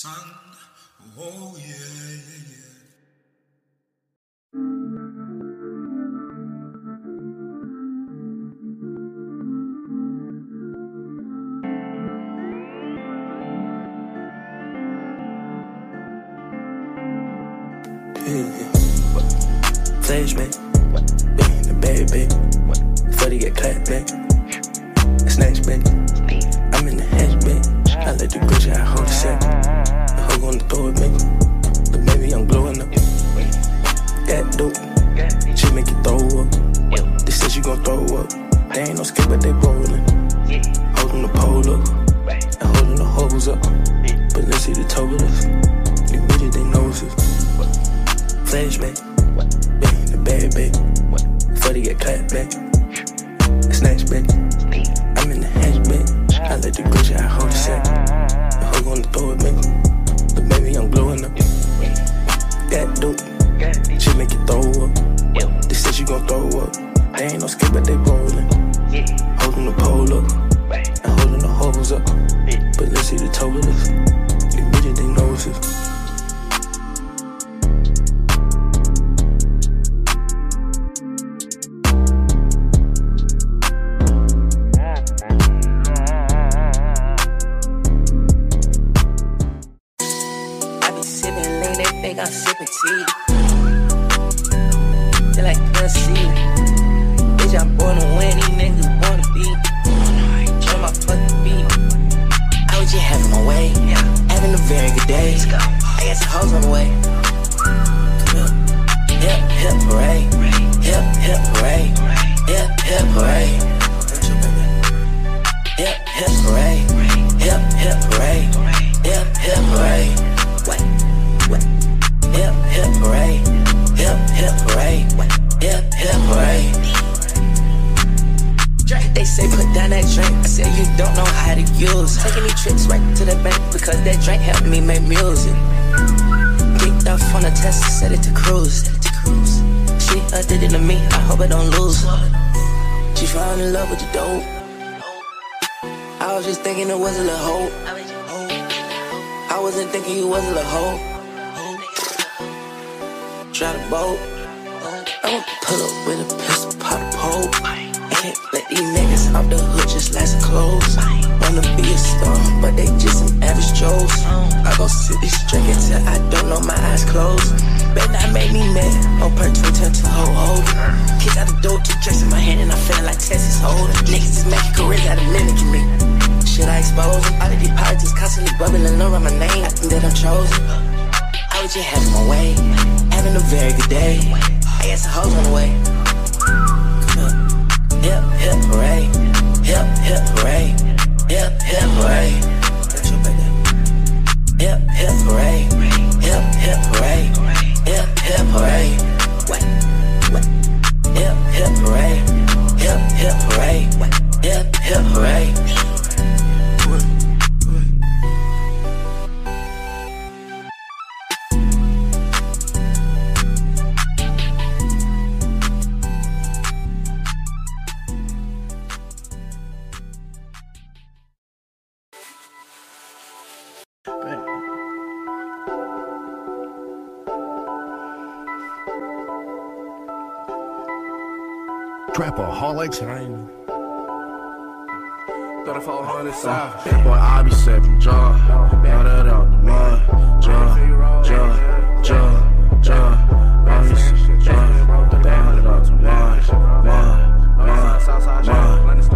sun. Oh yeah, yeah, yeah. Back. Before get clapped back, snatch back. Let the Gucci, hold the sack. The hoe gonna throw it, baby. But baby, I'm blowing up. That dope, she make you throw up. They said she gon' throw up. They ain't no skip, but they rolling. Holding the pole up, and holding the hose up. But let's see the toe of us. They bitches, they noses. Flashback, back in the bag, back. Before they get clapped back, Boy, I be out the mud. Be mud,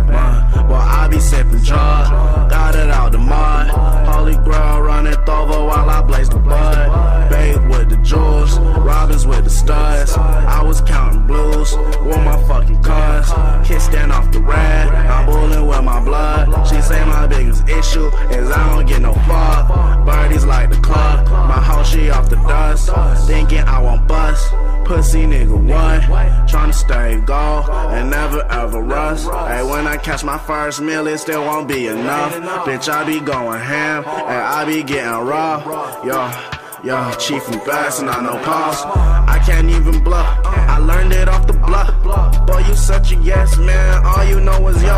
mud. Boy, I be sipping jaw. Got it out the mud. Holy grail running over while I blaze the bud. Bait with the jewels. Robins with the studs. I was counting stand off the rad. I'm bulling with my blood. She say my biggest issue is I don't get no fuck. Birdies like the club. My house, she off the dust. Thinking I won't bust. Pussy nigga, what? Tryna stay gold and never ever rust. Hey, when I catch my first meal, it still won't be enough. Bitch, I be going ham and I be getting raw. Yo. Yo, chief and best, and I know pause. I can't even bluff. I learned it off the block. Boy, you such a yes man. All you know is yo.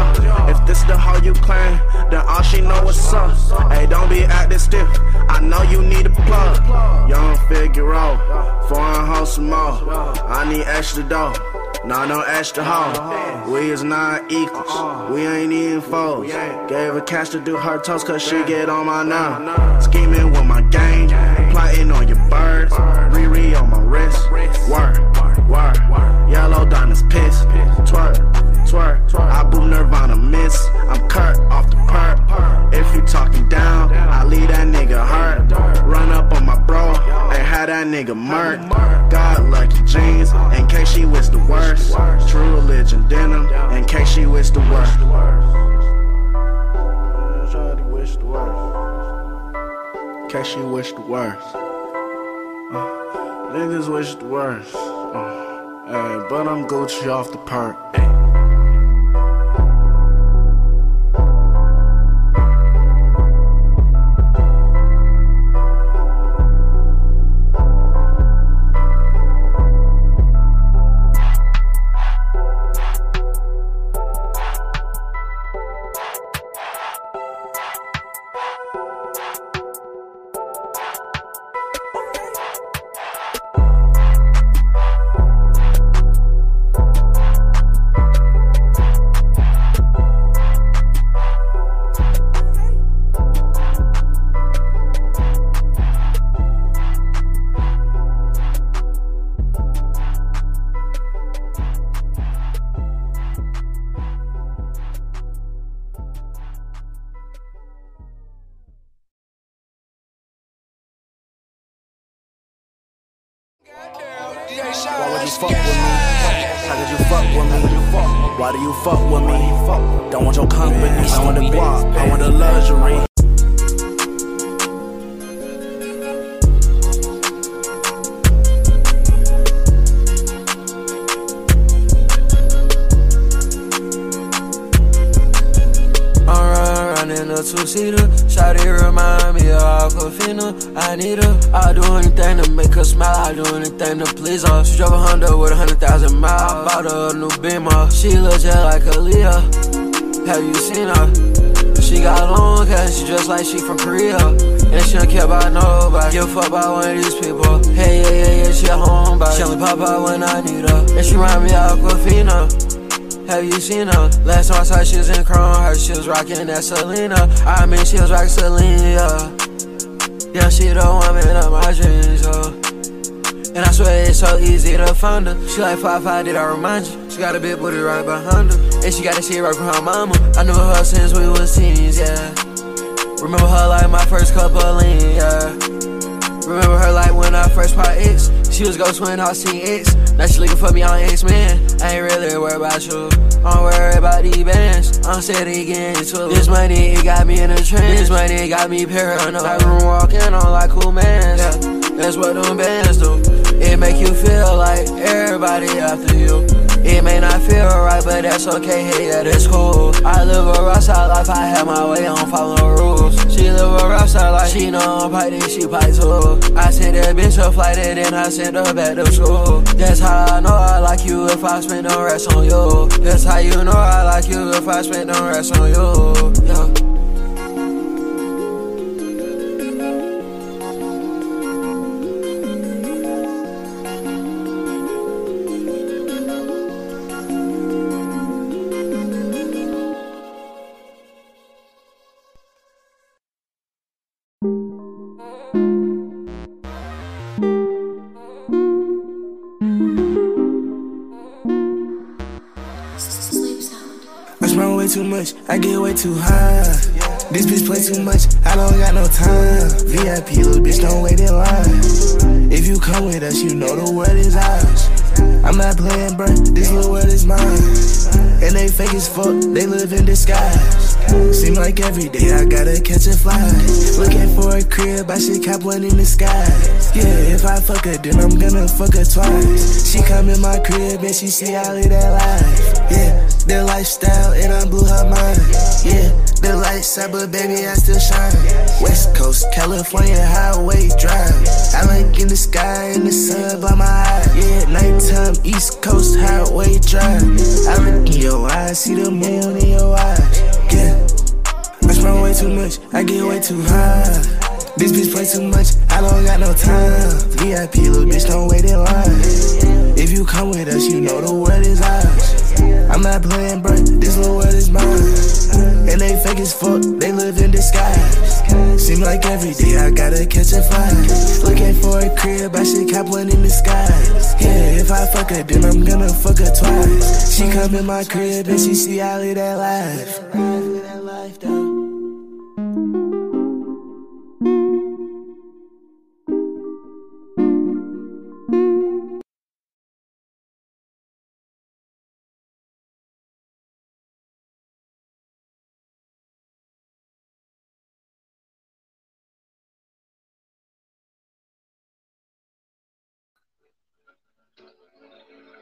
If this the hoe you claim, then all she know is up. Hey, don't be acting stiff. I know you need a plug. Young figure out, foreign house more. I need extra dough. Nah, no extra hoe. We is not equals. We ain't even foes. Gave her cash to do her toast cause she get on my nerve. Scheming with my gang. Plotting on your birds. Riri on my wrist. Word, word. Yellow diamonds piss. Twerk, twerk. I boot Nirvana miss. I'm Kurt off the perk. If you talking down, I leave that nigga hurt. Run up on my bro and have that nigga murk. God lucky jeans in case she wish the worst. True religion denim in case she wish the worst. Wish the worst. She wish the worst. Uh, niggas wish the worst. Uh, hey, but I'm Gucci off the perk. Was rocking that Selena. I mean, she was rocking Selena, yeah. She the woman of my dreams, yeah. And I swear it's so easy to find her. She like 5'5", did I remind you? She got a big booty right behind her. And she got that shit right her mama. I knew her since we was teens, yeah. Remember her like my first couple lean, yeah. Remember her like when I first bought X. She was ghost when I seen X. Now she looking for me on X Man. I ain't really worried about you. I'm worried about these bands. I'm steady getting to it. This money, it got me in a trance. This money, got me paranoid. Like room walking on like cool man. Yeah, that's what them bands do. It make you feel like everybody after you. It may not feel right, but that's okay. Hey, yeah, that's cool. I live a side life. I have my way. I don't follow rules. She live a side life. She know I'm then she pipe too. I sent that bitch a flight and then I sent her back to school. That's how I know I like you if I spend no rest on you. That's how you know I like you if I spend no rest on you. Yeah. I get way too high. This bitch play too much, I don't got no time. VIP, little bitch, don't wait in line. If you come with us, you know the word is ours. I'm not playing, bruh, this little world is mine. And they fake as fuck, they live in disguise. Seem like every day I gotta catch a fly. Looking for a crib, I should cap one in the sky. Yeah, if I fuck her, then I'm gonna fuck her twice. She come in my crib and she see I live that life. Yeah, the lifestyle and I blew her mind. Yeah, the lights out, but baby I still shine. West Coast, California highway drive. I look in the sky and the sun by my eyes. Yeah, nighttime, East Coast highway drive. I look in your eyes, see the moon in your eyes. Yeah, I spend way too much, I get way too high. This bitch play too much, I don't got no time. VIP, little bitch, don't wait in line. If you come with us, you know the word is ours. I'm not playing, bruh, this little world is mine. And they fake as fuck, they live in disguise. Seem like every day I gotta catch a flight. Looking for a crib, I should cap one in sky. Yeah, if I fuck her, then I'm gonna fuck her twice. She come in my crib and she see I live that life.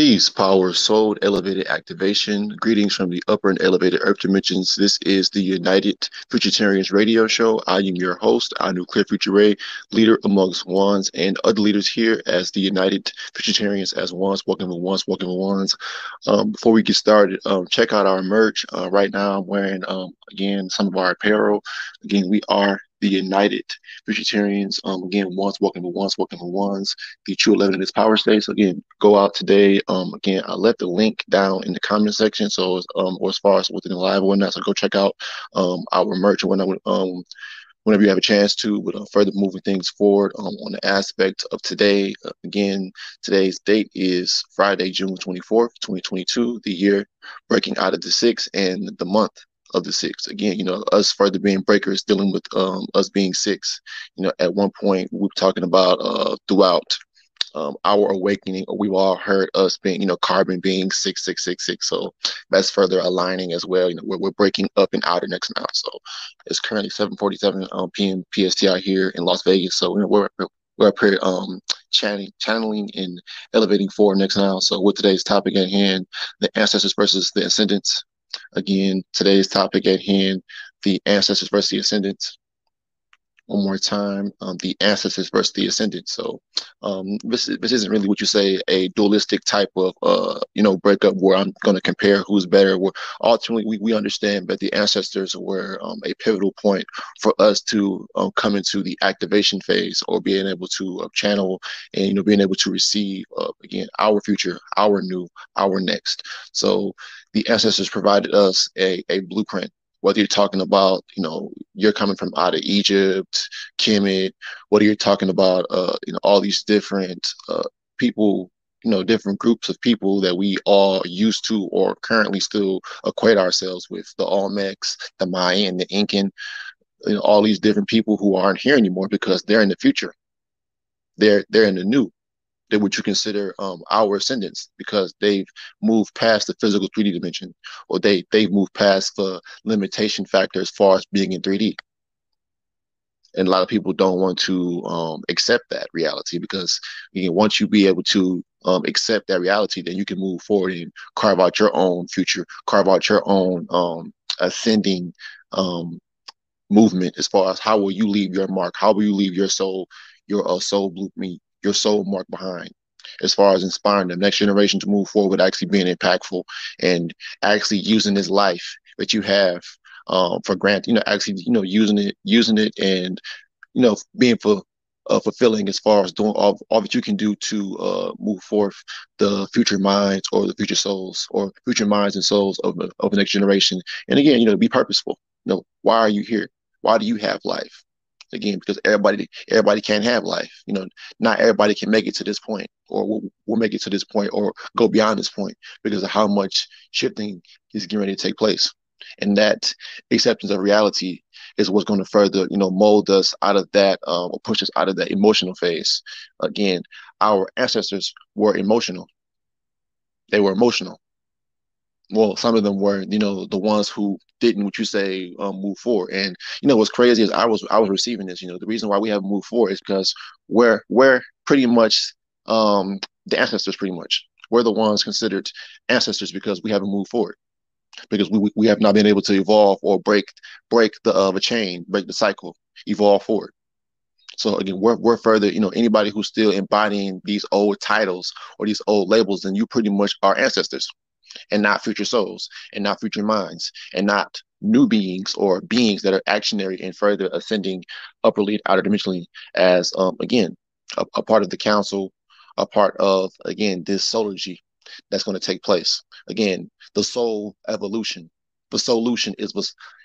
Peace, power, soul, elevated activation. Greetings from the upper and elevated earth dimensions. This is the United Futuritarians radio show. I am your host, Anu Clear Future leader amongst ones and other leaders here as the United Futuritarians as ones, walking with ones, walking with ones. Um, before we get started, um, check out our merch. Uh, right now, I'm wearing, um, again, some of our apparel. Again, we are the United Futuritarians. Um, again, once walking with ones, walking with ones. The True Eleven in this power. So again, go out today. Um, again, I left the link down in the comment section. So um, or as far as within the live or whatnot, so go check out um our merch and whatnot. Um, whenever you have a chance to, with uh, further moving things forward um, on the aspect of today. Uh, again, today's date is Friday, June 24th, 2022, the year breaking out of the six and the month of the six. Again, you know, us further being breakers, dealing with um, us being six. You know, at one point we were talking about uh, throughout um, our awakening, we've all heard us being, you know, carbon being six, six, six, six. So that's further aligning as well. You know, we're, we're breaking up and out of next now. So it's currently 7:47 um, p.m. PST out here in Las Vegas. So you know, we're we're up here um, channeling, channeling and elevating forward next now. So with today's topic at hand, the ancestors versus the ascendance. Again, today's topic at hand, the ancestors versus the ascendance. One more time, um, the ancestors versus the ascendance. So um, this, this isn't really what you say a dualistic type of uh, you know breakup where I'm going to compare who's better. Where ultimately we, we understand that the ancestors were um, a pivotal point for us to um, come into the activation phase or being able to uh, channel and you know being able to receive uh, again our future, our new, our next. So the ancestors provided us a, a blueprint whether you're talking about, you know, you're coming from out of Egypt, Kemet, whether you're talking about, uh, you know, all these different uh, people, you know, different groups of people that we all used to or currently still equate ourselves with, the Olmecs, the Mayan, the Incan, you know, all these different people who aren't here anymore because they're in the future. They're they're in the new that would you consider um, our ascendants because they've moved past the physical 3D dimension, or they they've moved past the limitation factor as far as being in 3D. And a lot of people don't want to um, accept that reality because you know, once you be able to um, accept that reality, then you can move forward and carve out your own future, carve out your own um, ascending um, movement as far as how will you leave your mark, how will you leave your soul, your uh, soul blueprint, your soul mark behind as far as inspiring the next generation to move forward actually being impactful and actually using this life that you have um, for granted, you know, actually, you know, using it, using it and, you know, being for uh, fulfilling as far as doing all, all that you can do to uh, move forth the future minds or the future souls or future minds and souls of, of the next generation. And again, you know, be purposeful. You know, why are you here? Why do you have life? Again because everybody everybody can't have life you know not everybody can make it to this point or will, will make it to this point or go beyond this point because of how much shifting is getting ready to take place. And that acceptance of reality is what's going to further you know mold us out of that um, or push us out of that emotional phase. Again our ancestors were emotional. They were emotional well, some of them were, you know, the ones who didn't, what you say, um, move forward. And you know, what's crazy is I was I was receiving this. You know, the reason why we haven't moved forward is because we're we're pretty much um, the ancestors. Pretty much, we're the ones considered ancestors because we haven't moved forward because we we have not been able to evolve or break break the uh, the chain, break the cycle, evolve forward. So again, we're, we're further, you know, anybody who's still embodying these old titles or these old labels, then you pretty much are ancestors and not future souls and not future minds and not new beings or beings that are actionary and further ascending upperly outer dimensionally as um, again a, a, part of the council a part of again this solargy that's going to take place. Again, the soul evolution. The solution is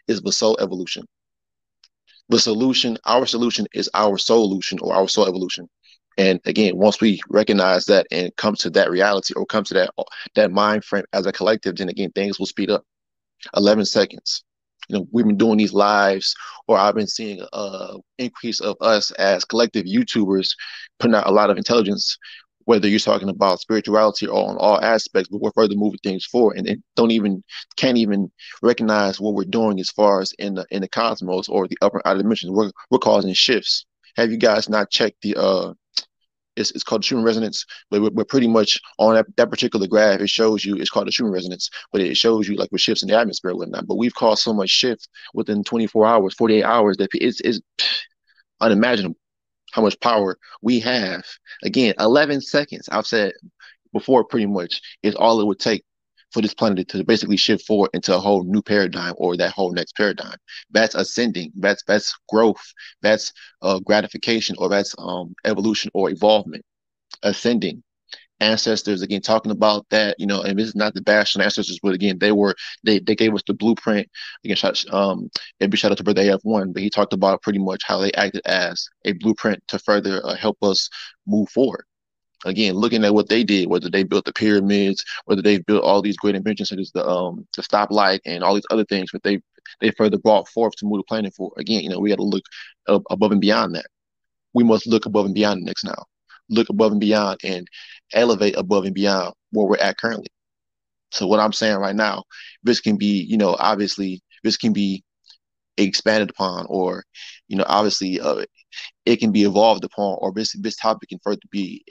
is the soul evolution. The solution, our solution is our solution or our soul evolution. And again, once we recognize that and come to that reality or come to that that mind frame as a collective, then again things will speed up. Eleven seconds. You know, we've been doing these lives, or I've been seeing a increase of us as collective YouTubers putting out a lot of intelligence whether you're talking about spirituality or on all aspects, but we're further moving things forward and, don't even can't even recognize what we're doing as far as in the in the cosmos or the upper outer dimensions. We're we're causing shifts. Have you guys not checked the uh it's, it's called Schumann resonance, but we're, we're, pretty much on that, that particular graph. It shows you it's called the Schumann resonance, but it shows you like with shifts in the atmosphere and whatnot. But we've caused so much shift within 24 hours, 48 hours that it's, it's unimaginable how much power we have. Again, 11 seconds, I've said before, pretty much is all it would take for this planet to basically shift forward into a whole new paradigm or that whole next paradigm. That's ascending. That's that's growth. That's uh, gratification or that's um, evolution or evolvement. Ascending ancestors again talking about that you know and this is not the bash on ancestors but again they were they they gave us the blueprint again shout um shout out to brother af1 but he talked about pretty much how they acted as a blueprint to further uh, help us move forward again looking at what they did whether they built the pyramids whether they built all these great inventions such as the um the stoplight and all these other things but they they further brought forth to move the planet for again you know we got to look above and beyond that. We must look above and beyond the next now. Look above and beyond and elevate above and beyond where we're at currently. So what I'm saying right now, this can be, you know, obviously this can be expanded upon, or, you know, obviously uh, it can be evolved upon, or this this topic can further be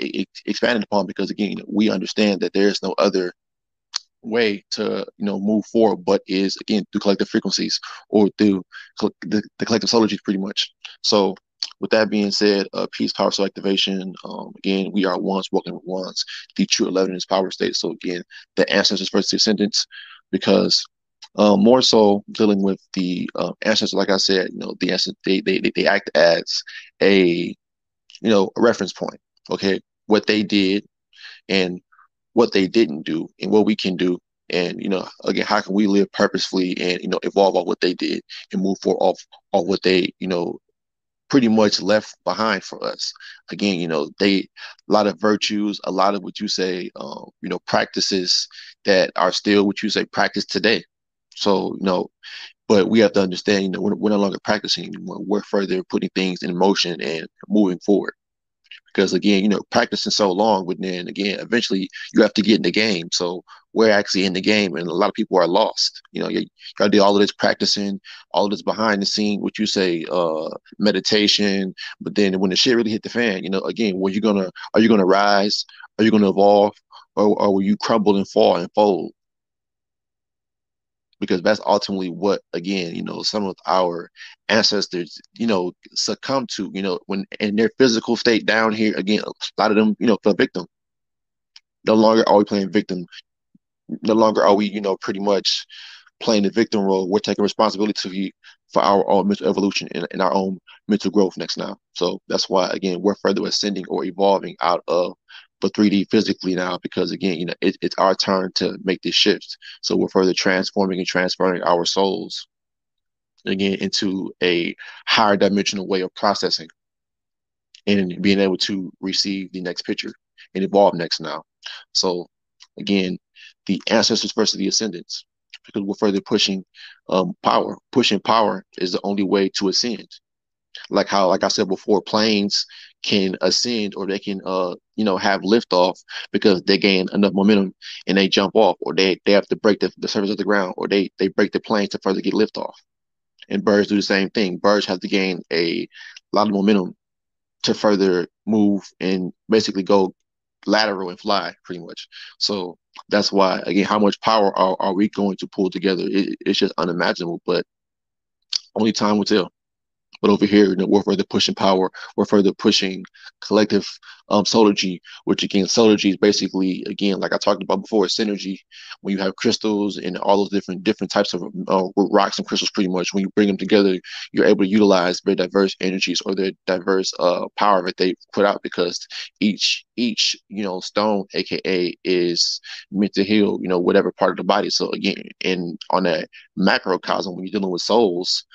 expanded upon because again, we understand that there is no other way to you know move forward but is again through collective frequencies or through the, the collective solargy pretty much so with that being said, uh, peace, power, soul activation. Um, again, we are ones walking with ones. The true 11 is power state. So again, the ancestors versus descendants, because um, more so dealing with the uh, ancestors, like I said, you know, the ancestors, they, they, they act as a, you know, a reference point. Okay. What they did and what they didn't do and what we can do and you know again how can we live purposefully and you know evolve off what they did and move forward off off what they you know pretty much left behind for us. Again, you know, they a lot of virtues, a lot of what you say, um, you know, practices that are still what you say practice today. So, you know, but we have to understand, you know, we're, we're no longer practicing anymore. We're further putting things in motion and moving forward because again, you know, practicing so long, but then again, eventually you have to get in the game. So we're actually in the game, and a lot of people are lost. You know, you, gotta do all of this practicing, all of this behind the scene, what you say, uh, meditation. But then when the shit really hit the fan, you know, again, were you gonna are you gonna rise? Are you gonna evolve, or, or will you crumble and fall and fold? Because that's ultimately what again you know some of our ancestors you know succumb to you know when in their physical state down here again a lot of them you know feel victim. No longer are we playing victim. No longer are we you know pretty much playing the victim role. We're taking responsibility for our own mental evolution and, and our own mental growth next now. So that's why again we're further ascending or evolving out of but 3D physically now because again, you know, it, it's our turn to make this shift. So we're further transforming and transferring our souls again into a higher dimensional way of processing and being able to receive the next picture and evolve next now. So again, the ancestors versus the ascendance, because we're further pushing um, power. Pushing power is the only way to ascend like how like I said before, planes can ascend or they can uh you know have liftoff because they gain enough momentum and they jump off or they they have to break the, the surface of the ground or they they break the plane to further get liftoff. And birds do the same thing. Birds have to gain a lot of momentum to further move and basically go lateral and fly pretty much. So that's why again, how much power are, are we going to pull together? It, it's just unimaginable, but only time will tell But over here, you know, we're further pushing power. We're further pushing collective um, solargy, which again, solargy is basically, again, like I talked about before, synergy. When you have crystals and all those different different types of uh, rocks and crystals, pretty much, when you bring them together, you're able to utilize very diverse energies or the diverse uh, power that they put out because each each you know stone, aka, is meant to heal you know whatever part of the body. So again, in on that macrocosm, when you're dealing with souls,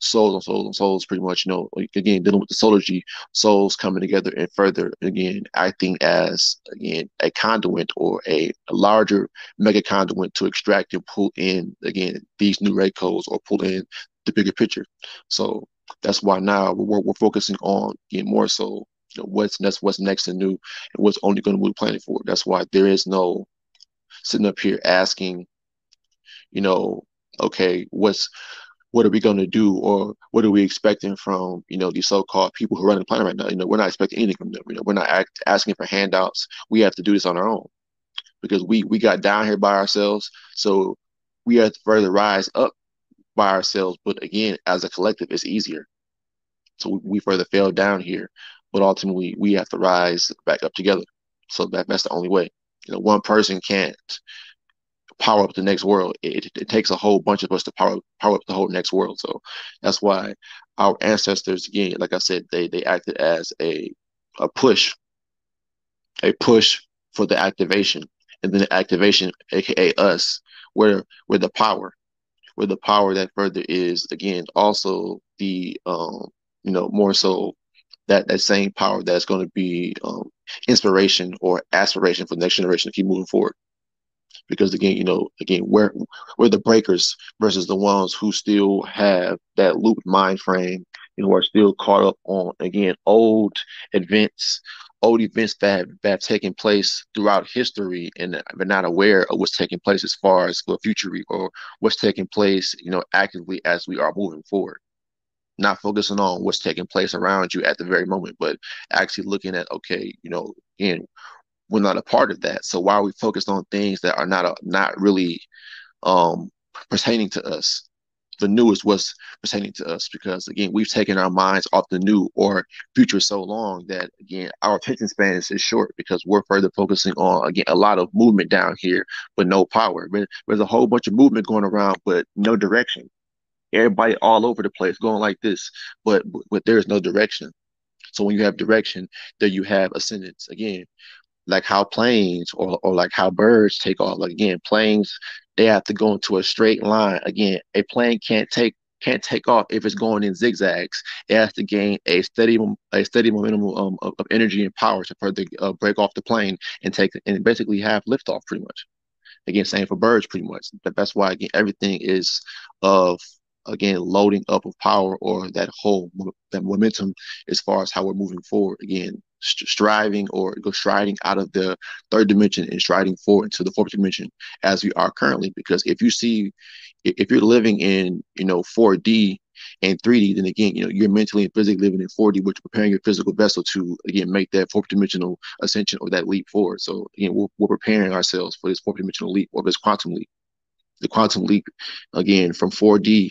souls and souls and souls pretty much you know again dealing with the solargy souls coming together and further again acting as again a conduit or a, a, larger mega conduit to extract and pull in again these new ray codes or pull in the bigger picture. So that's why now we're, we're focusing on getting more so you know, what's next what's next and new and what's only going to the planet forward that's why there is no sitting up here asking you know okay what's what are we going to do or what are we expecting from you know these so-called people who run the planet right now? You know we're not expecting anything from them you know we're not act, asking for handouts. We have to do this on our own because we we got down here by ourselves. So we have to further rise up by ourselves but again as a collective it's easier. So we further fell down here but ultimately we have to rise back up together. So that that's the only way. You know one person can't power up the next world. It, it, it, takes a whole bunch of us to power power up the whole next world. So that's why our ancestors, again, like I said, they they acted as a a push, a push for the activation, and then the activation, aka us, where where the power, where the power that further is again also the um you know more so that that same power that's going to be um, inspiration or aspiration for the next generation to keep moving forward because again, you know, again, we're we're the breakers versus the ones who still have that loop mind frame, you know, are still caught up on again old events, old events that have, that have taken place throughout history and they're not aware of what's taking place as far as the future or what's taking place, you know, actively as we are moving forward. Not focusing on what's taking place around you at the very moment, but actually looking at, okay, you know, again, we're not a part of that. So why are we focused on things that are not a, not really um, pertaining to us? The new is what's pertaining to us because again we've taken our minds off the new or future so long that again our attention span is, is short because we're further focusing on again a lot of movement down here but no power. There's a whole bunch of movement going around but no direction. Everybody all over the place going like this, but but there's no direction. So when you have direction, there you have ascendance. Again, like how planes or, or like how birds take off. Like again, planes they have to go into a straight line. Again, a plane can't take can't take off if it's going in zigzags. It has to gain a steady a steady momentum um, of, of, energy and power to further uh, break off the plane and take and basically have liftoff pretty much. Again, same for birds pretty much. But that's why again everything is of again loading up of power or that whole that momentum as far as how we're moving forward. Again, striving or go striding out of the third dimension and striding forward into the fourth dimension as we are currently. Because if you see, if you're living in, you know, 4D and 3D, then again, you know, you're mentally and physically living in 4D, which preparing your physical vessel to again make that fourth dimensional ascension or that leap forward. So again, we're, we're preparing ourselves for this fourth dimensional leap or this quantum leap. The quantum leap again from 4D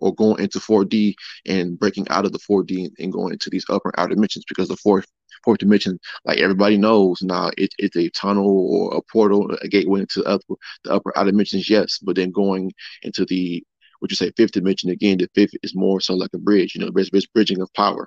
or going into 4D and breaking out of the 4D and going into these upper outer dimensions because the fourth fourth dimension, like everybody knows now, it, it's a tunnel or a portal, a gateway into the upper, the upper outer dimensions, yes. But then going into the what you say fifth dimension again, the fifth is more so like a bridge, you know, bridge, bridge bridging of power,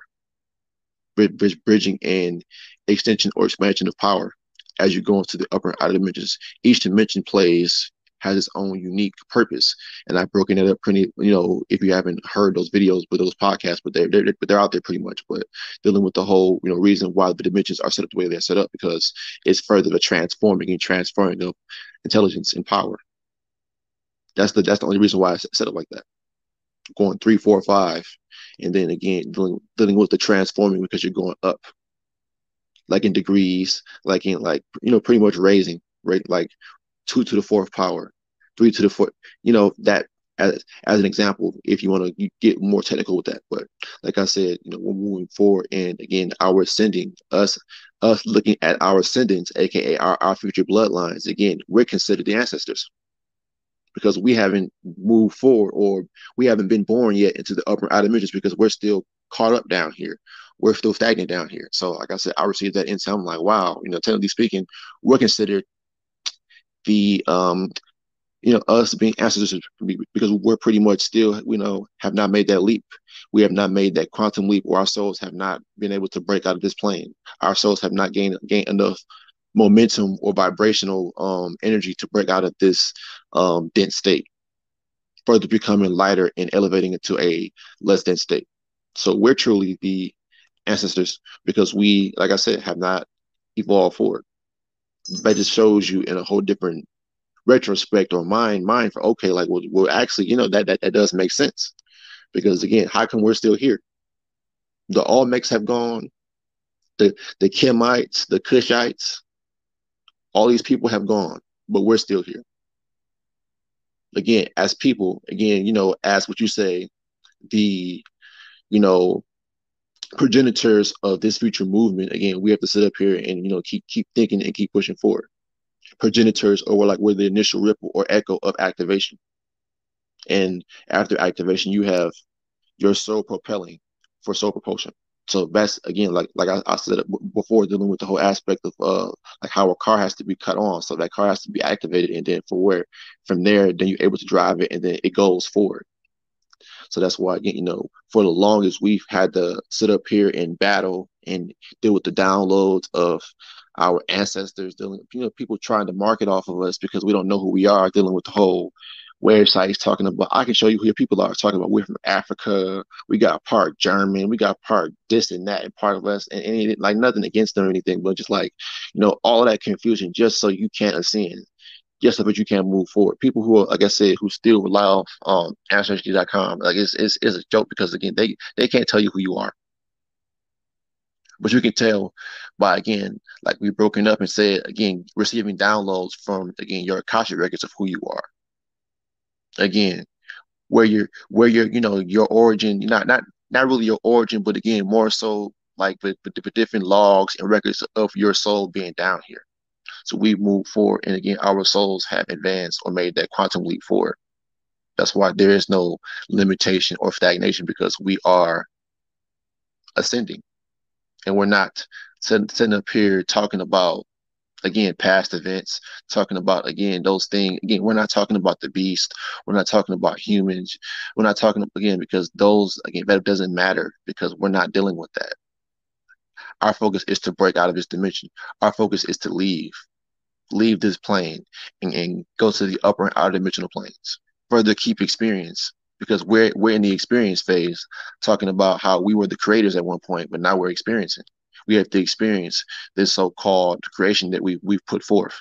bridge bridging and extension or expansion of power as you go into the upper outer dimensions. Each dimension plays has its own unique purpose. And I've broken it up pretty, you know, if you haven't heard those videos with those podcasts, but they're, they're, they're out there pretty much. But dealing with the whole, you know, reason why the dimensions are set up the way they're set up because it's further the transforming and transferring of intelligence and power. That's the that's the only reason why it's set up like that. Going three, four, five, and then again dealing dealing with the transforming because you're going up, like in degrees, like in like you know pretty much raising, right? Like two to the fourth power, three to the fourth, you know, that as, as an example, if you want to get more technical with that. But like I said, you know, we're moving forward and again, our ascending, us, us looking at our ascendants, aka our, our future bloodlines, again, we're considered the ancestors. because we haven't moved forward or we haven't been born yet into the upper outer dimensions because we're still caught up down here. We're still stagnant down here. So, like I said, I received that insight. I'm like, wow, you know, technically speaking, we're considered the um you know us being ancestors because we're pretty much still you know have not made that leap we have not made that quantum leap or our souls have not been able to break out of this plane our souls have not gained gained enough momentum or vibrational um, energy to break out of this um, dense state, further becoming lighter and elevating it to a less dense state. So we're truly the ancestors because we, like I said, have not evolved forward. That just shows you in a whole different retrospect or mind mind for okay, like well, well actually, you know, that, that that does make sense. Because again, how come we're still here? The Olmecs have gone, the the Kemites, the Kushites, all these people have gone, but we're still here. Again, as people, again, you know, as what you say, the, you know, progenitors of this future movement, again, we have to sit up here and, you know, keep keep thinking and keep pushing forward. Progenitors or like we're the initial ripple or echo of activation. And after activation, you have your soul propelling for soul propulsion so that's again like like I, I, said before dealing with the whole aspect of uh like how a car has to be cut on so that car has to be activated and then for where from there then you're able to drive it and then it goes forward so that's why you know for the longest we've had to sit up here and battle and deal with the downloads of our ancestors dealing you know people trying to market off of us because we don't know who we are dealing with the whole websites talking about I can show you who your people are talking about. We're from Africa, we got part German, we got part this and that and part of us and, and like nothing against them or anything, but just like, you know, all that confusion just so you can't ascend. Just but you can't move forward. People who are, like I said, who still rely off um ancestry.com, like it's, it's it's a joke because again they they can't tell you who you are. But you can tell by again, like we broken up and said again, receiving downloads from again your Akashic records of who you are again where you're, where you're, you know your origin not not not really your origin but again more so like but, but different logs and records of your soul being down here so we move forward and again our souls have advanced or made that quantum leap forward. That's why there is no limitation or stagnation because we are ascending. And we're not sitting, sitting up here talking about again past events talking about again those things again we're not talking about the beast. We're not talking about humans. We're not talking again because those again that doesn't matter because we're not dealing with that our focus is to break out of this dimension our focus is to leave leave this plane and, and go to the upper and outer dimensional planes further keep experience because we're we're in the experience phase talking about how we were the creators at one point but now we're experiencing we have to experience this so-called creation that we we've put forth.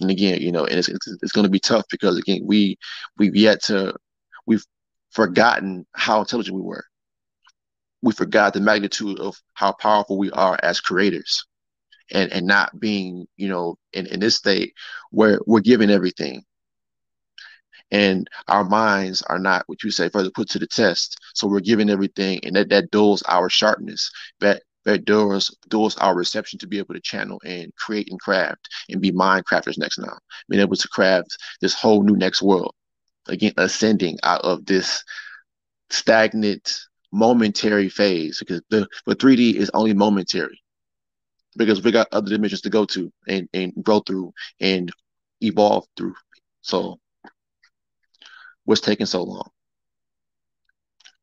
And again, you know, and it's it's, it's going to be tough because again, we we've yet to we've forgotten how intelligent we were. We forgot the magnitude of how powerful we are as creators, and and not being, you know, in in this state where we're giving everything, and our minds are not what you say further put to the test. So we're giving everything, and that that dulls our sharpness. That that doors doors our reception to be able to channel and create and craft and be mind crafters next now being able to craft this whole new next world again ascending out of this stagnant momentary phase because the but 3d is only momentary because we got other dimensions to go to and and grow through and evolve through so what's taking so long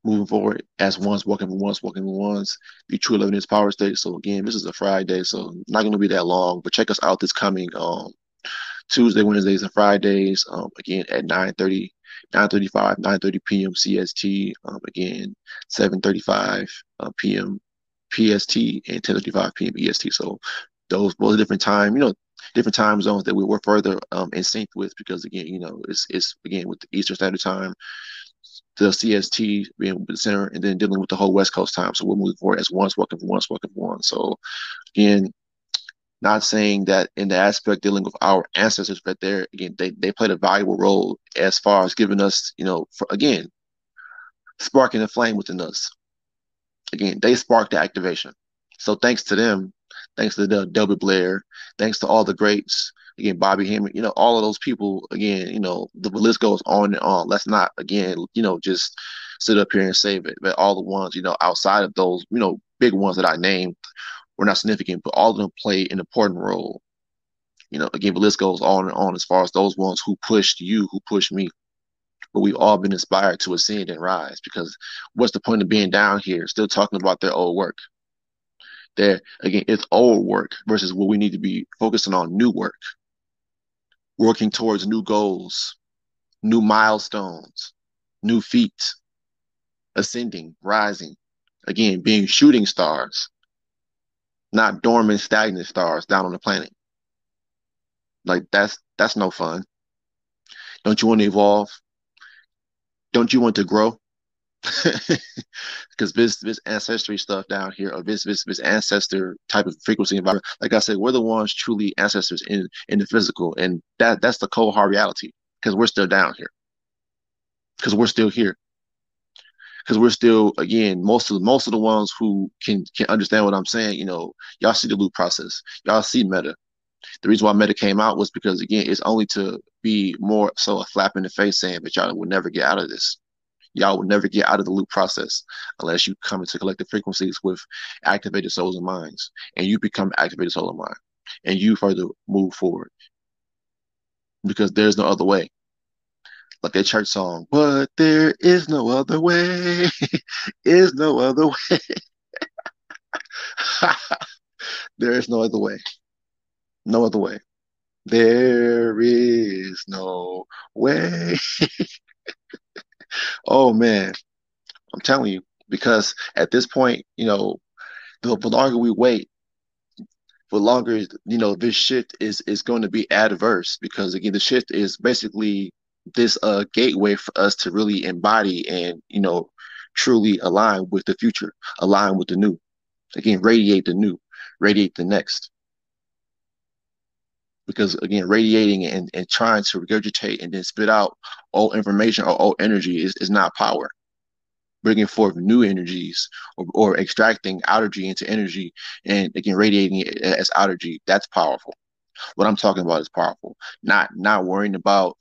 moving forward as ones, walking for ones, walking for ones, be true living this power state. So again, this is a Friday, so not going to be that long, but check us out this coming um Tuesday, Wednesdays, and Fridays. Um, again at 9:30, 9:35, 9:30 p.m. CST. Um, again 7:35 uh, p.m. PST and 10:35 p.m. EST. So those both different time, you know, different time zones that we were further um, in sync with because again, you know, it's it's again with the Eastern Standard Time the CST being the center, and then dealing with the whole West Coast time. So we're moving forward as once, working for once, working for one. So again, not saying that in the aspect dealing with our ancestors, but they're again they they played a valuable role as far as giving us, you know, for, again, sparking a flame within us. Again, they sparked the activation. So thanks to them, thanks to the Delbert Blair, thanks to all the greats, again, Bobby Hemmitt, you know, all of those people, again, you know, the list goes on and on. Let's not, again, you know, just sit up here and save it. But all the ones, you know, outside of those, you know, big ones that I named were not significant, but all of them play an important role. You know, again, the list goes on and on as far as those ones who pushed you, who pushed me. But we've all been inspired to ascend and rise because what's the point of being down here still talking about their old work? There again, it's old work versus what we need to be focusing on new work, working towards new goals, new milestones, new feats, ascending, rising, again, being shooting stars, not dormant, stagnant stars down on the planet. Like that's that's no fun. Don't you want to evolve? Don't you want to grow? Because this this ancestry stuff down here, or this this this ancestor type of frequency environment, like I said, we're the ones truly ancestors in in the physical, and that that's the cold hard reality. Because we're still down here. Because we're still here because we're still again most of most of the ones who can can understand what I'm saying. You know, y'all see the loop process, y'all see meta. The reason why meta came out was because again, it's only to be more so a flap in the face saying, "But y'all will never get out of this. Y'all will never get out of the loop process unless you come into collective frequencies with activated souls and minds, and you become activated soul and mind, and you further move forward because there's no other way." Like a church song, but there is no other way, is no other way. there is no other way. No other way. There is no way. oh man, I'm telling you, because at this point, you know, the, the longer we wait, the longer you know this shift is is going to be adverse because again the shift is basically this uh gateway for us to really embody and you know truly align with the future, align with the new. Again, radiate the new, radiate the next. Because again, radiating and, and trying to regurgitate and then spit out old information or old energy is, is not power. Bringing forth new energies or, or extracting energy into energy and again radiating it as energy, that's powerful. What I'm talking about is powerful. Not not worrying about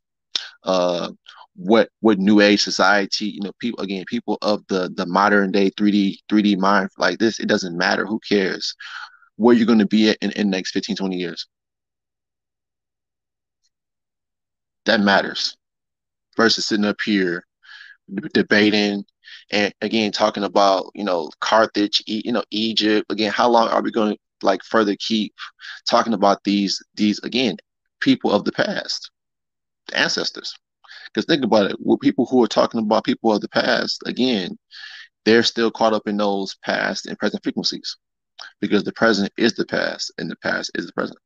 uh, what what new age society you know people again people of the the modern day 3d 3d mind like this it doesn't matter. Who cares where you're going to be at in, in the next 15 20 years? That matters versus sitting up here debating and again talking about you know carthage you know egypt. Again how long are we going to like further keep talking about these these again people of the past ancestors. Because think about it, with people who are talking about people of the past, again, they're still caught up in those past and present frequencies. Because the present is the past and the past is the present.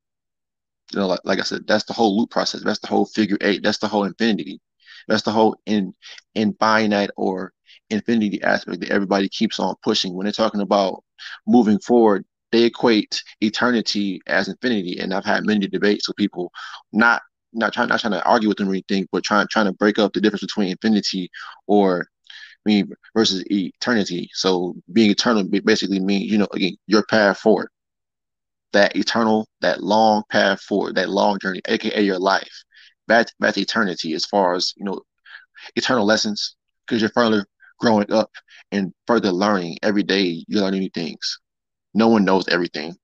You know, like, like I said, that's the whole loop process. That's the whole figure eight. That's the whole infinity. That's the whole in infinite or infinity aspect that everybody keeps on pushing. When they're talking about moving forward, they equate eternity as infinity. And I've had many debates with people not not trying not trying to argue with them or anything, but trying trying to break up the difference between infinity or I mean versus eternity. So being eternal basically means you know again your path forward, that eternal, that long path forward, that long journey, aka your life. That's that's eternity as far as you know eternal lessons because you're further growing up and further learning every day. You're learning new things. No one knows everything.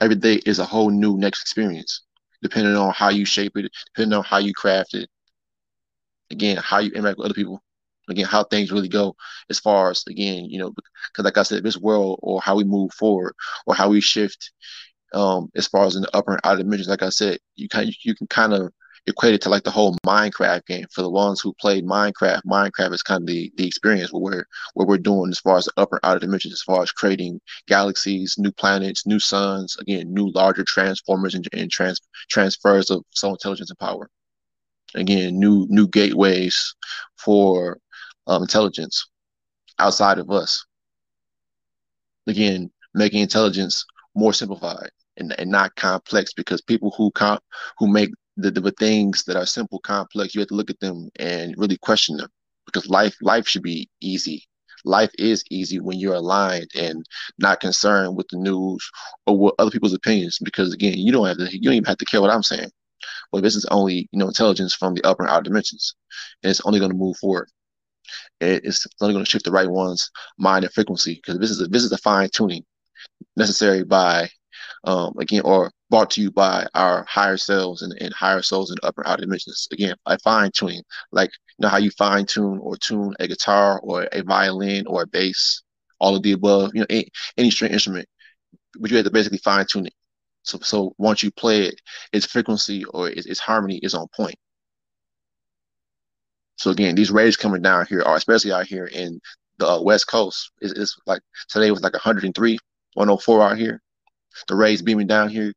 Every day is a whole new next experience depending on how you shape it, depending on how you craft it. Again, how you interact with other people. Again, how things really go as far as again, you know, because like I said, this world or how we move forward or how we shift, um, as far as in the upper and outer dimensions, like I said, you can you can kind of equated to like the whole Minecraft game. For the ones who played Minecraft, Minecraft is kind of the, the experience where we're what we're doing as far as the upper outer dimensions, as far as creating galaxies, new planets, new suns, again, new larger transformers and, and trans, transfers of soul intelligence and power. Again, new new gateways for um, intelligence outside of us. Again, making intelligence more simplified and, and not complex because people who comp who make the, the things that are simple, complex, you have to look at them and really question them because life life should be easy. life is easy when you're aligned and not concerned with the news or what other people's opinions. Because again, you don't have to, you don't even have to care what I'm saying. But this is only, you know, intelligence from the upper and outer dimensions, and it's only going to move forward. It's only going to shift the right one's mind and frequency because this is a, this is a fine tuning necessary by um, again, or brought to you by our higher selves and, and higher souls the upper outer dimensions. Again, by fine tuning, like you know how you fine tune or tune a guitar or a violin or a bass, all of the above, you know, any, any string instrument, but you have to basically fine tune it. So, so once you play it, its frequency or its, its harmony is on point. So again, these rays coming down here are especially out here in the uh, West Coast. It's, it's like today was like 103, 104 out here the rays beaming down here.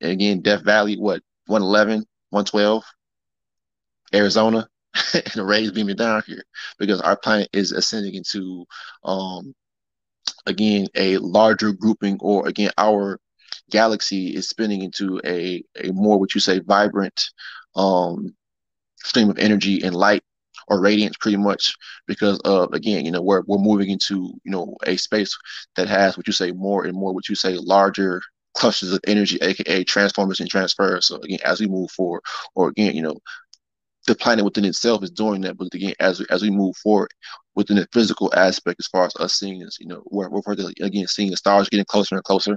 Again, Death Valley, what, 111, 112, Arizona, and the rays beaming down here because our planet is ascending into, um, again, a larger grouping, or again, our galaxy is spinning into a, a more, what you say, vibrant um, stream of energy and light or radiance pretty much because of again you know we're, we're moving into you know a space that has what you say more and more what you say larger clusters of energy aka transformers and transfers. So again as we move forward or again you know the planet within itself is doing that but again as we, as we move forward within the physical aspect as far as us seeing this you know we're, we're again seeing the stars getting closer and closer.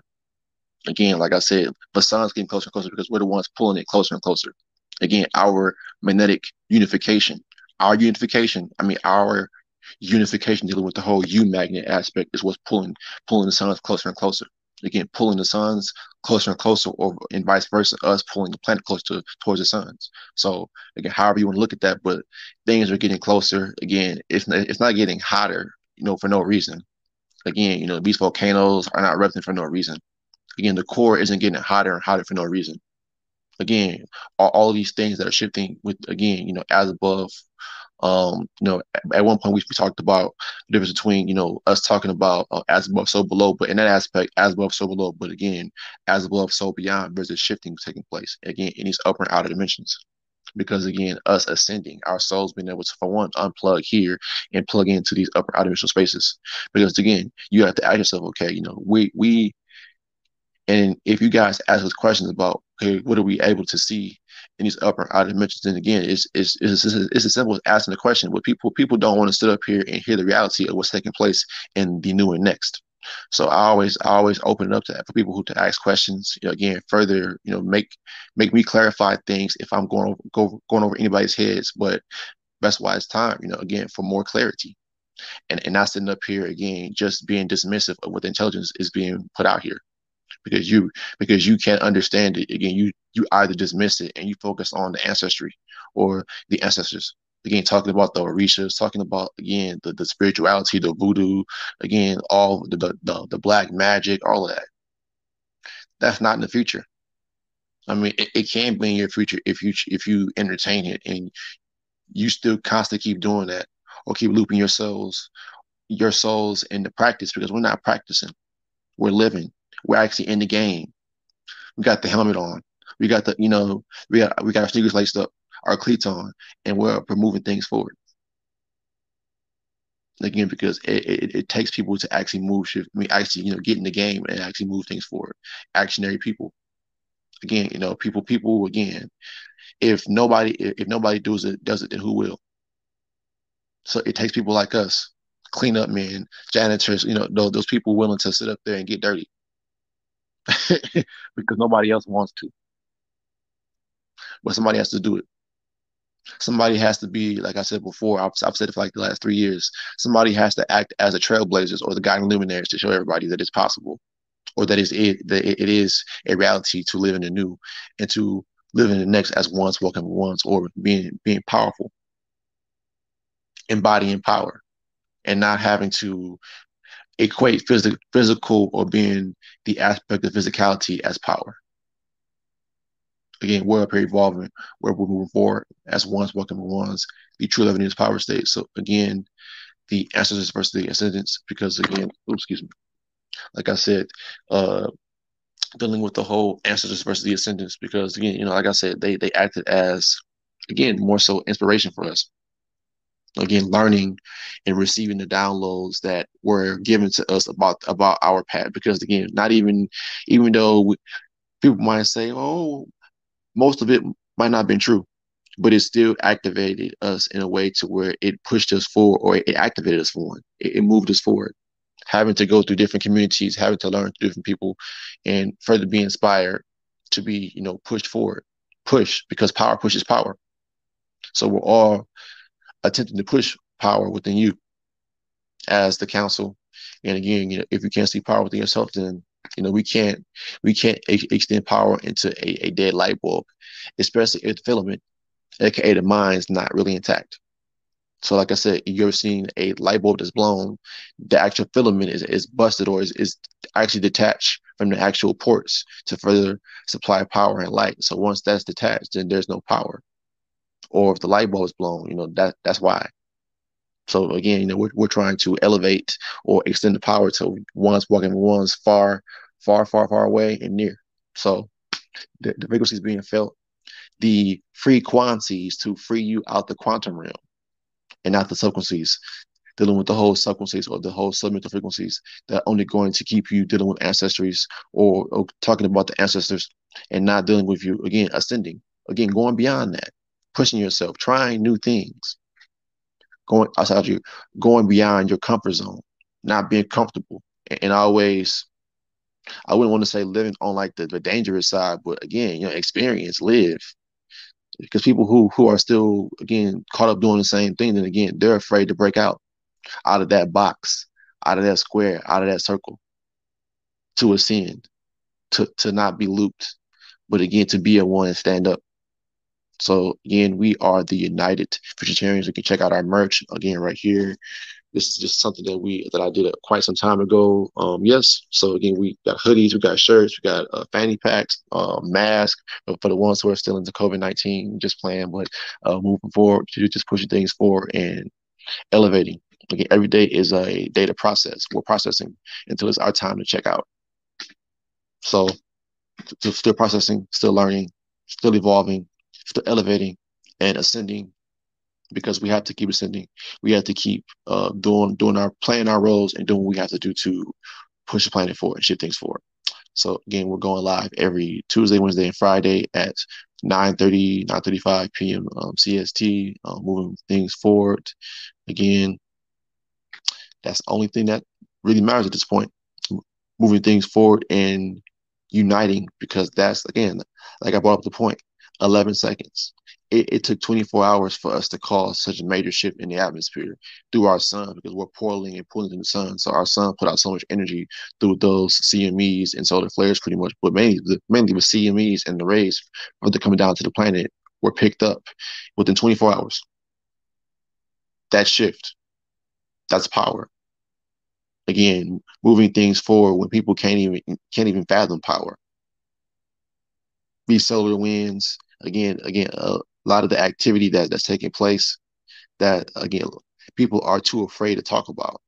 Again like i said the sun's getting closer and closer because we're the ones pulling it closer and closer. Again our magnetic unification our unification, I mean, our unification dealing with the whole U magnet aspect is what's pulling pulling the suns closer and closer. Again, pulling the suns closer and closer, or and vice versa, us pulling the planet closer to, towards the suns. So again, however you want to look at that, but things are getting closer. Again, it's it's not getting hotter, you know, for no reason. Again, you know, these volcanoes are not erupting for no reason. Again, the core isn't getting hotter and hotter for no reason. Again, all, all these things that are shifting with again, you know, as above um, you know, at one point we, we talked about the difference between, you know, us talking about uh, as above, so below, but in that aspect, as above, so below, but again, as above, so beyond, there's a shifting taking place again in these upper and outer dimensions. Because again, us ascending, our souls being able to, for one, unplug here and plug into these upper outer dimensional spaces. Because again, you have to ask yourself, okay, you know, we we, and if you guys ask us questions about, okay, what are we able to see in these upper outer dimensions. And again, it's it's it's, it's as simple as asking the question. But people people don't want to sit up here and hear the reality of what's taking place in the new and next. So I always I always open it up to that for people who to ask questions. You know, again, further you know make make me clarify things if I'm going over go, going over anybody's heads. But that's why it's time. You know, again for more clarity. And, and not sitting up here again, just being dismissive of what the intelligence is being put out here because you because you can't understand it. Again you you either dismiss it and you focus on the ancestry or the ancestors. Again talking about the orishas talking about again the, the spirituality the voodoo again all the, the the, the black magic all of that. That's not in the future. I mean it, it can be in your future if you if you entertain it and you still constantly keep doing that or keep looping your souls your souls into practice because we're not practicing. We're living we're actually in the game. We got the helmet on. We got the, you know, we got we got our sneakers laced up, our cleats on, and we're, we're moving things forward. Again, because it, it, it takes people to actually move, shift, I mean, actually, you know, get in the game and actually move things forward. Actionary people. Again, you know, people, people. Again, if nobody, if nobody does it, does it, then who will? So it takes people like us, cleanup men, janitors, you know, those, those people willing to sit up there and get dirty. because nobody else wants to. But somebody has to do it. Somebody has to be, like I said before, I've, I've said it for like the last three years. Somebody has to act as a trailblazers or the guiding luminaries to show everybody that it's possible, or that is it that it is a reality to live in the new and to live in the next as once walking once or being being powerful, embodying power, and not having to equate phys- physical or being the aspect of physicality as power. Again, we're up here evolving, where we're moving forward as ones, walking ones, the true living in this power state. So again, the ancestors versus the ascendants, because again, oops, excuse me, like I said, uh, dealing with the whole ancestors versus the ascendants, because again, you know, like I said, they they acted as again more so inspiration for us. Again learning and receiving the downloads that were given to us about about our path. Because again not even even though we, people might say oh most of it might not have been true but it still activated us in a way to where it pushed us forward or it activated us forward it, it moved us forward. Having to go through different communities having to learn through different people and further be inspired to be you know pushed forward. Push because power pushes power. So we're all attempting to push power within you as the council. And again, you know, if you can't see power within yourself, then you know we can't we can't extend power into a, a dead light bulb, especially if the filament, aka the mind's not really intact. So, like I said, you're seeing a light bulb that's blown, the actual filament is, is busted or is, is actually detached from the actual ports to further supply power and light. So once that's detached, then there's no power or if the light bulb is blown, you know, that that's why. So again, you know, we're, we're trying to elevate or extend the power to ones walking ones far, far, far, far away and near. So the, the frequencies being felt, the free frequencies to free you out the quantum realm and not the subfrequencies, dealing with the whole subfrequencies or the whole submental frequencies that are only going to keep you dealing with ancestries or, or talking about the ancestors and not dealing with you again, ascending, again, going beyond that pushing yourself, trying new things, going outside you, going beyond your comfort zone, not being comfortable, and, and always. I wouldn't want to say living on like the, the dangerous side, but again, you know, experience, live. Because people who who are still again caught up doing the same thing, then again, they're afraid to break out out of that box, out of that square, out of that circle, to ascend, to to not be looped, but again to be a one and stand up. So again, we are the United Futuritarians. You can check out our merch again right here. This is just something that we that I did quite some time ago. Um, yes. So again, we got hoodies, we got shirts, we got uh, fanny packs, uh, mask for the ones who are still into COVID nineteen. Just playing, but uh, moving forward, just pushing things forward and elevating. Again, every day is a data process. We're processing until it's our time to check out. So, still processing, still learning, still evolving, still elevating and ascending because we have to keep ascending. We have to keep uh, doing doing our playing our roles and doing what we have to do to push the planet forward and shift things forward. So again, we're going live every Tuesday, Wednesday, and Friday at 9:30, 9:35 p.m. Um, CST, uh, moving things forward. Again, that's the only thing that really matters at this point. Moving things forward and uniting because that's again, like I brought up the point. 11 seconds. It, it, took 24 hours for us to cause such a major shift in the atmosphere through our sun because we're portaling and pulling in the sun. So our sun put out so much energy through those CMEs and solar flares, pretty much. But mainly, mainly the CMEs and the rays the coming down to the planet were picked up within 24 hours. That shift, that's power. Again, moving things forward when people can't even can't even fathom power. These solar winds, again, again, a lot of the activity that that's taking place that again people are too afraid to talk about,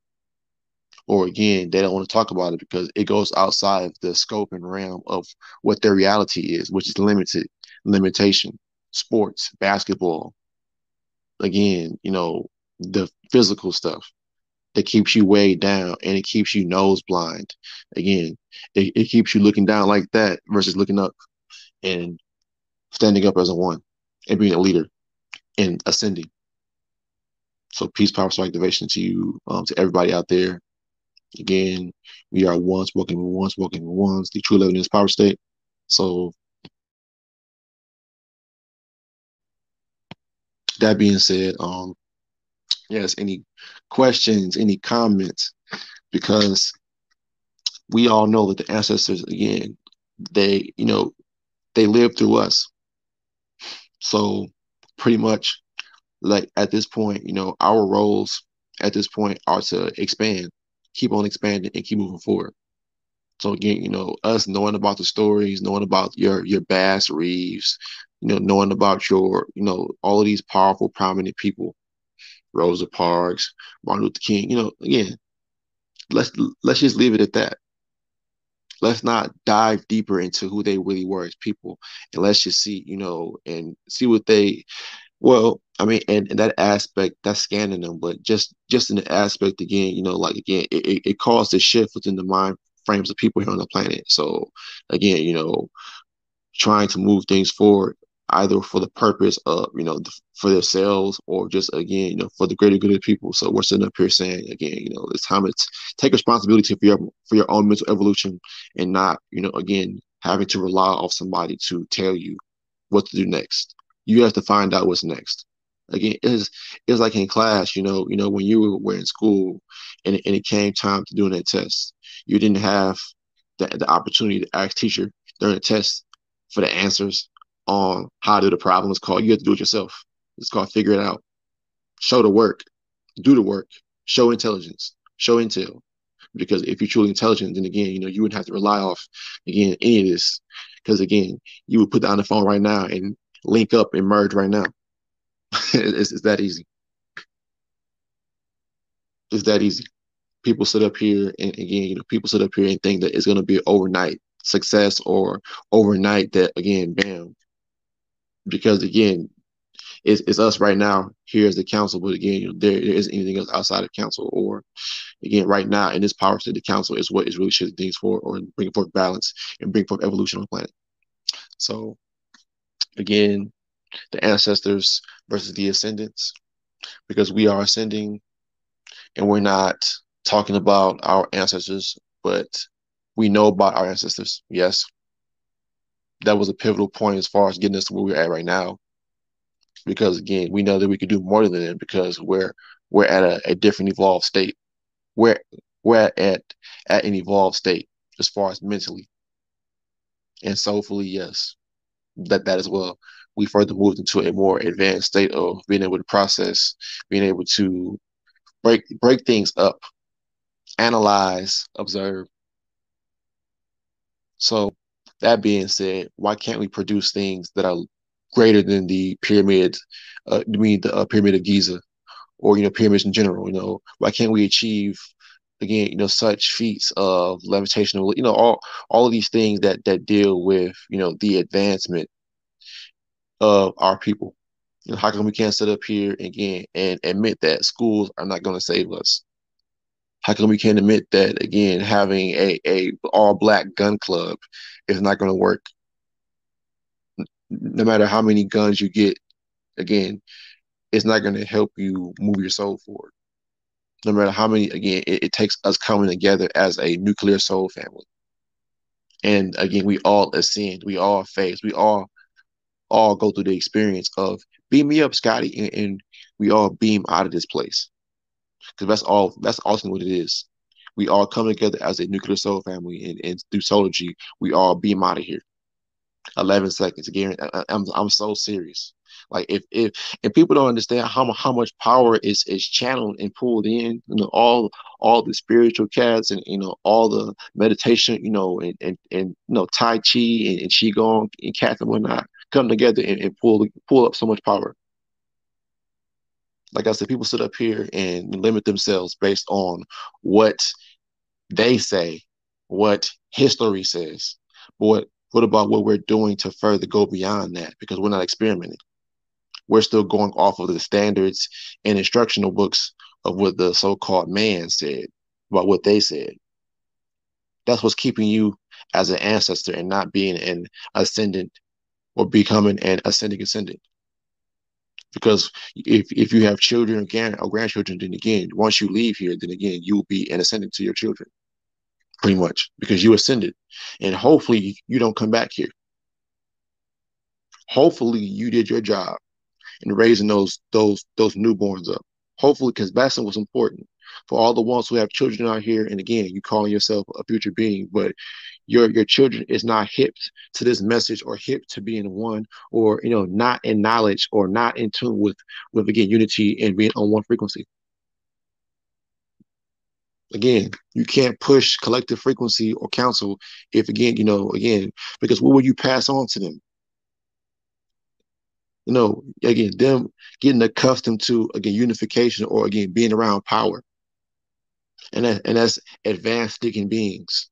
or again they don't want to talk about it because it goes outside of the scope and realm of what their reality is, which is limited, limitation, sports, basketball. Again, you know the physical stuff that keeps you weighed down and it keeps you nose blind. Again, it, it keeps you looking down like that versus looking up and standing up as a one and being a leader and ascending. So peace, power, soul activation to you, um, to everybody out there. Again, we are once walking with ones, walking with ones, the true living in this power state. So that being said, um, yes, any questions, any comments, because we all know that the ancestors, again, they, you know, they live through us. So pretty much like at this point, you know, our roles at this point are to expand, keep on expanding and keep moving forward. So again, you know, us knowing about the stories, knowing about your your Bass Reeves, you know, knowing about your, you know, all of these powerful, prominent people, Rosa Parks, Martin Luther King, you know, again, let's let's just leave it at that let's not dive deeper into who they really were as people and let's just see you know and see what they Well, I mean, and, and that aspect, that's scanning them, but just just in the aspect again, you know, like again, it, it, it caused a shift within the mind frames of people here on the planet. So again, you know, trying to move things forward either for the purpose of you know for themselves or just again you know for the greater good of people. So we're sitting up here saying again you know it's time to take responsibility for your for your own mental evolution and not you know again having to rely off somebody to tell you what to do next. You have to find out what's next. Again it's it's like in class you know you know when you were in school and, and it came time to doing that test you didn't have the, the opportunity to ask teacher during the test for the answers on how to do the problem. It's called you have to do it yourself. It's called figure it out. Show the work, do the work, show intelligence, show intel. Because if you're truly intelligent, then again, you know, you wouldn't have to rely off again any of this. Because again, you would put down the phone right now and link up and merge right now. it's, it's that easy. It's that easy. People sit up here and again, you know, people sit up here and think that it's gonna be overnight success or overnight that again, bam. Because again, it's, it's us right now here as the council, but again, you know, there, there isn't anything else outside of council. Or again, right now in this power state, the council is what is really shifting things for or bringing forth balance and bring forth evolution on the planet. So again, the ancestors versus the ascendants, because we are ascending and we're not talking about our ancestors, but we know about our ancestors. Yes. That was a pivotal point as far as getting us to where we're at right now. Because again, we know that we could do more than that because we're we're at a, a different evolved state. We're we're at at an evolved state as far as mentally. And soulfully, yes. That that as well. We further moved into a more advanced state of being able to process, being able to break break things up, analyze, observe, so that being said, why can't we produce things that are greater than the pyramid? Uh, I mean the uh, pyramid of Giza, or you know pyramids in general. You know, why can't we achieve again? You know, such feats of levitation. You know, all all of these things that that deal with you know the advancement of our people. You know, how come we can't sit up here again and admit that schools are not going to save us? How come we can't admit that again? Having a a all black gun club is not going to work. No matter how many guns you get, again, it's not going to help you move your soul forward. No matter how many, again, it, it takes us coming together as a nuclear soul family. And again, we all ascend, we all phase, we all all go through the experience of beam me up, Scotty, and, and we all beam out of this place because that's all that's ultimately what it is. We all come together as a nuclear soul family, and, and through Solargy, we all beam out of here. Eleven seconds again. I'm I'm so serious. Like if if if people don't understand how how much power is is channeled and pulled in, you know, all all the spiritual cats and you know all the meditation, you know, and and, and you know Tai Chi and, and Qigong and cats and whatnot come together and, and pull pull up so much power like I said, people sit up here and limit themselves based on what they say, what history says. But what, what about what we're doing to further go beyond that? Because we're not experimenting. We're still going off of the standards and instructional books of what the so-called man said about what they said. That's what's keeping you as an ancestor and not being an ascendant or becoming an ascending ascendant because if if you have children again or grandchildren, then again, once you leave here, then again, you will be an ascendant to your children, pretty much, because you ascended, and hopefully you don't come back here. Hopefully you did your job in raising those those those newborns up. Hopefully, because that's what's important for all the ones who have children out here. And again, you calling yourself a future being, but your your children is not hip to this message or hip to being one or you know not in knowledge or not in tune with with again unity and being on one frequency. Again you can't push collective frequency or counsel if again you know again because what will you pass on to them? You know again them getting accustomed to again unification or again being around power. And that, and that's advanced thinking beings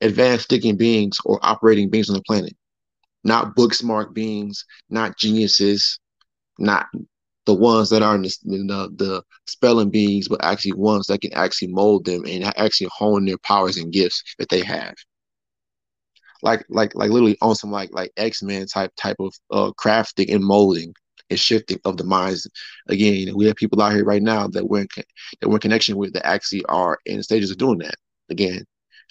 advanced thinking beings or operating beings on the planet, not book smart beings, not geniuses, not the ones that are in the, the, the spelling beings, but actually ones that can actually mold them and actually hone their powers and gifts that they have. Like like like literally on some like like X Men type type of uh, crafting and molding and shifting of the minds. Again, we have people out here right now that we're in, that we're in connection with that actually are in stages of doing that. Again,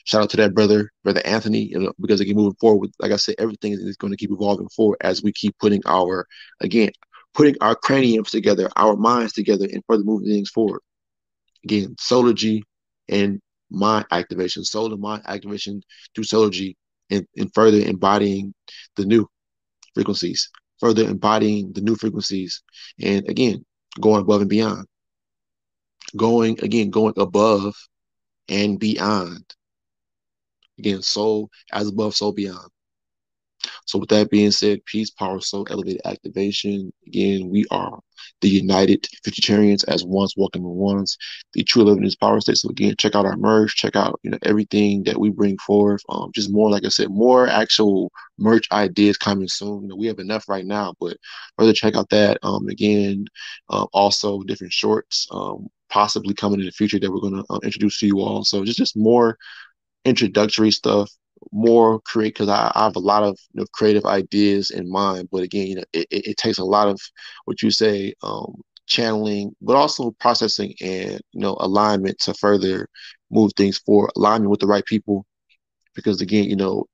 shout out to that brother, brother Anthony, you know, because again, moving forward, like I said, everything is going to keep evolving forward as we keep putting our again putting our craniums together, our minds together, and further moving things forward. Again, Solargy and mind activation, soul and mind activation through Solargy, and, and further embodying the new frequencies, further embodying the new frequencies, and again, going above and beyond. Going again, going above and beyond. Again, soul as above, so beyond. So with that being said, peace, power, soul, elevated activation. Again, we are the United Futuritarians as ones walking in ones, the true evidence power state. So again, check out our merch, check out you know everything that we bring forth. Um, just more, like I said, more actual merch ideas coming soon. You know, we have enough right now, but further check out that. Um, again, uh, also different shorts. Um, possibly coming in the future that we're going to uh, introduce to you all. So just just more introductory stuff more create because I, I, have a lot of you know, creative ideas in mind. But again, you know, it, it, takes a lot of what you say, um, channeling, but also processing and you know alignment to further move things forward. Alignment with the right people, because again, you know,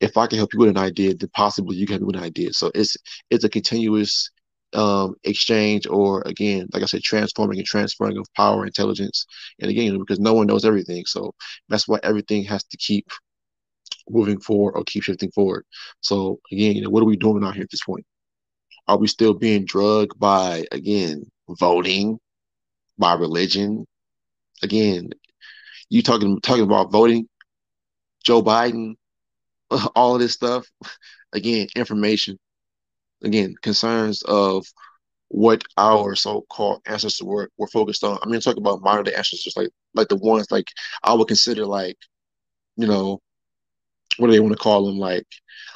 if I can help you with an idea, then possibly you can help me with an idea. So it's it's a continuous um, exchange, or again, like I said, transforming and transferring of power, intelligence, and again, because no one knows everything, so that's why everything has to keep moving forward or keep shifting forward. So again, you know, what are we doing out here at this point? Are we still being drugged by again voting, by religion? Again, you talking talking about voting, Joe Biden, all of this stuff. Again, information. Again, concerns of what our so-called ancestors were, were focused on. I mean, talk about modern day ancestors, like like the ones like I would consider like, you know, what do they want to call them? Like,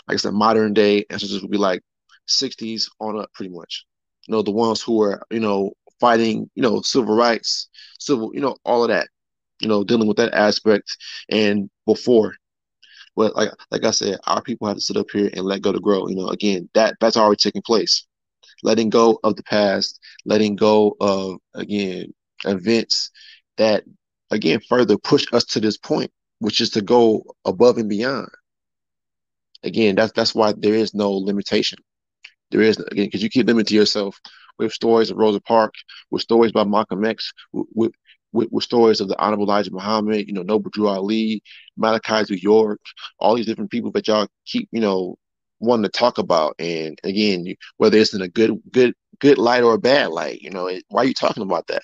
like I said, modern day ancestors would be like 60s on up, pretty much. You know, the ones who are, you know, fighting, you know, civil rights, civil, you know, all of that, you know, dealing with that aspect and before. But like, like I said, our people have to sit up here and let go to grow. You know, again, that that's already taking place. Letting go of the past, letting go of again events that again further push us to this point which is to go above and beyond. Again, that's that's why there is no limitation. There is again because you keep limiting yourself with stories of Rosa Parks, with stories about Malcolm X, with, with, with stories of the Honorable Elijah Muhammad, you know, Noble Drew Ali, Malachi New York, all these different people that y'all keep, you know, wanting to talk about. And again, whether it's in a good, good, good light or a bad light, you know, why are you talking about that?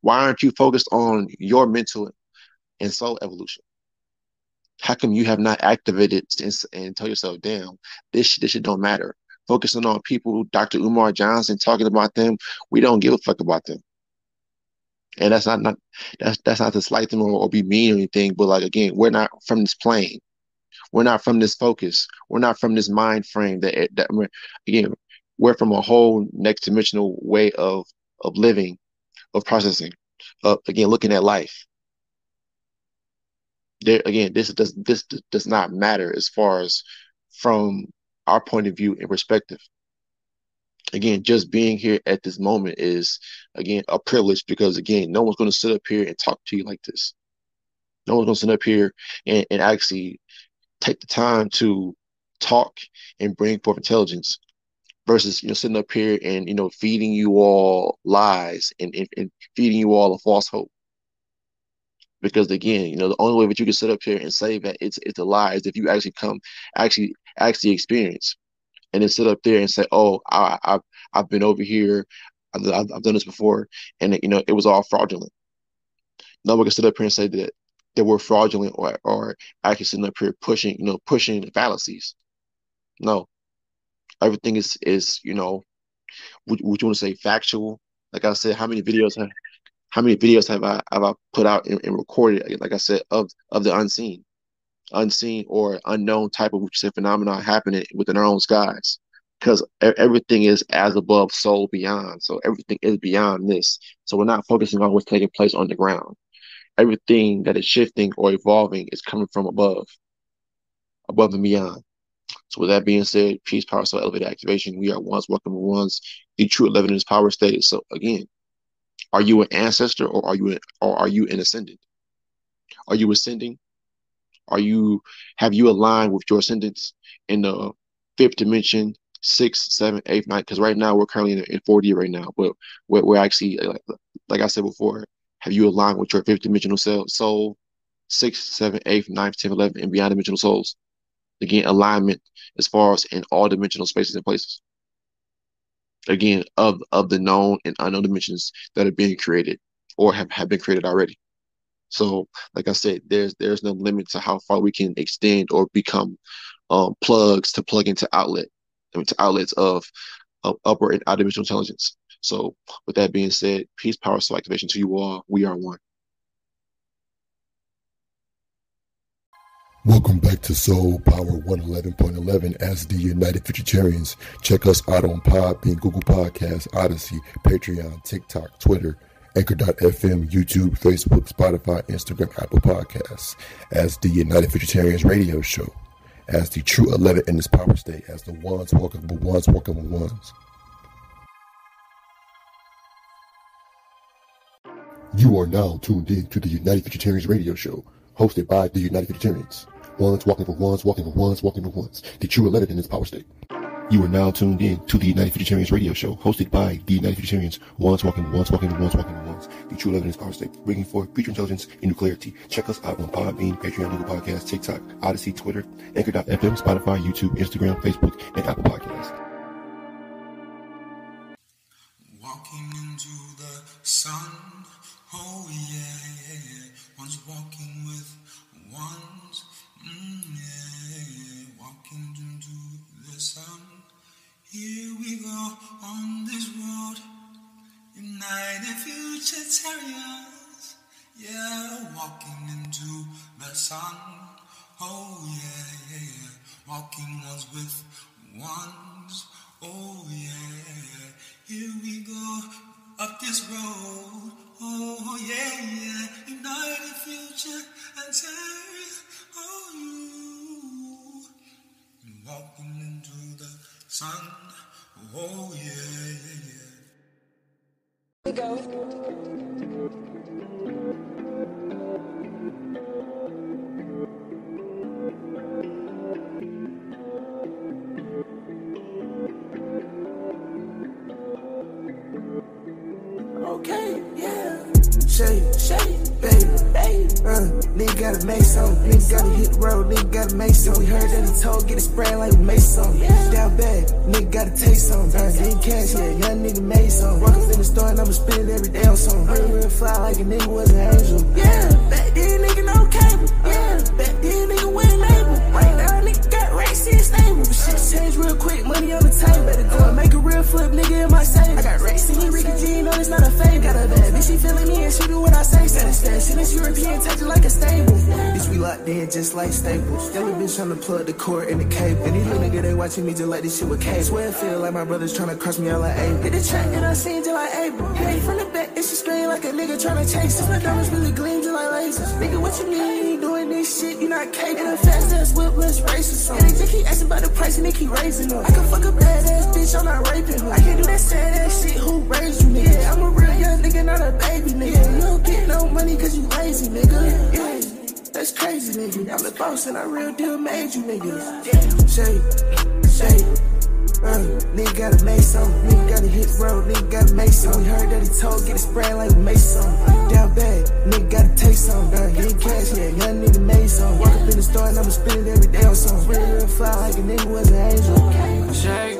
Why aren't you focused on your mental and soul evolution. How come you have not activated and, and tell yourself, damn, this this shit don't matter? Focusing on people, Dr. Umar Johnson, talking about them, we don't give a fuck about them. And that's not, not that's that's not to slight them or, or be mean or anything, but like again, we're not from this plane. We're not from this focus. We're not from this mind frame that eh, that again, we're from a whole next dimensional way of of living, of processing, of again looking at life there again, this does this does not matter as far as from our point of view and perspective. Again, just being here at this moment is again a privilege because again, no one's going to sit up here and talk to you like this. No one's going to sit up here and, and actually take the time to talk and bring forth intelligence versus you know sitting up here and you know feeding you all lies and, and, and feeding you all a false hope because again, you know, the only way that you can sit up here and say that it's it's a lie is if you actually come, actually, actually experience, and then sit up there and say, "Oh, I, have I've been over here, I've, I've done this before, and you know, it was all fraudulent." No one can sit up here and say that they were fraudulent or or actually sitting up here pushing, you know, pushing fallacies. No, everything is is you know, would, would you want to say factual? Like I said, how many videos have how many videos have I have I put out and, and recorded, like I said, of of the unseen, unseen or unknown type of say, phenomenon happening within our own skies, because everything is as above, so beyond. So everything is beyond this. So we're not focusing on what's taking place on the ground. Everything that is shifting or evolving is coming from above, above and beyond. So with that being said, peace, power, soul, elevated activation. We are ones, welcome ones. The true eleven is power state. So again, are you an ancestor or are you an, or are you an ascendant? Are you ascending? Are you have you aligned with your ascendants in the fifth dimension, sixth, seventh, eighth, ninth? Because right now we're currently in, in 4D right now, but we're, we're actually like, like I said before, have you aligned with your fifth dimensional soul, sixth, seventh, eighth, ninth, tenth, eleventh, and beyond dimensional souls? Again, alignment as far as in all dimensional spaces and places. Again, of of the known and unknown dimensions that are being created or have, have been created already. So, like I said, there's there's no limit to how far we can extend or become um, plugs to plug into outlet, I mean, to outlets of, of upper and outer dimensional intelligence. So, with that being said, peace, power, soul activation to you all. We are one. Welcome back to Soul Power 111.11 as the United Futuritarians. Check us out on Podbean, Google Podcasts, Odysee, Patreon, TikTok, Twitter, Anchor.fm, YouTube, Facebook, Spotify, Instagram, Apple Podcasts as the United Futuritarians radio show, as the true 11 in this power state, as the ones walking with ones walking with ones. You are now tuned in to the United Futuritarians radio show, hosted by the United Futuritarians. Ones walking for ones, walking for ones, walking for ones. The true 11 in this power state. You are now tuned in to the United Futuritarians radio show, hosted by the United Futuritarians. Ones walking, ones walking, ones walking, ones. The true 11 is power state, bringing forth future intelligence and new clarity. Check us out on Podbean, Patreon, Google Podcasts, TikTok, Odysee, Twitter, Anchor.fm, Spotify, YouTube, Instagram, Facebook, and Apple Podcasts. Cross me out like Abel. Hit the track and I seen like Abel. Hit it from the back, and she scream like a nigga trying to chase us. My diamonds really gleam just like lasers. Nigga, what you mean? You doing this shit, you not capable. And a fast ass whip, let's race or something. And they just keep asking about the price and they keep raising up. I can fuck a badass bitch, I'm not raping her. I can't do that sad ass shit, who raised you, nigga? Yeah, I'm a real young nigga, not a baby, nigga. You don't get no money cause you lazy, nigga. Yeah. That's crazy, nigga. I'm the boss and I real deal made you, nigga. Shake, shake. Uh, nigga gotta make some, nigga gotta hit road, nigga gotta make some. We heard that he told get it spraying like we made some. Down bad, nigga gotta taste some. Uh, getting cash, yeah, young nigga made some. Walk up in the store and I'ma spend it every day on some. Real, real fly like a nigga was an angel. shake.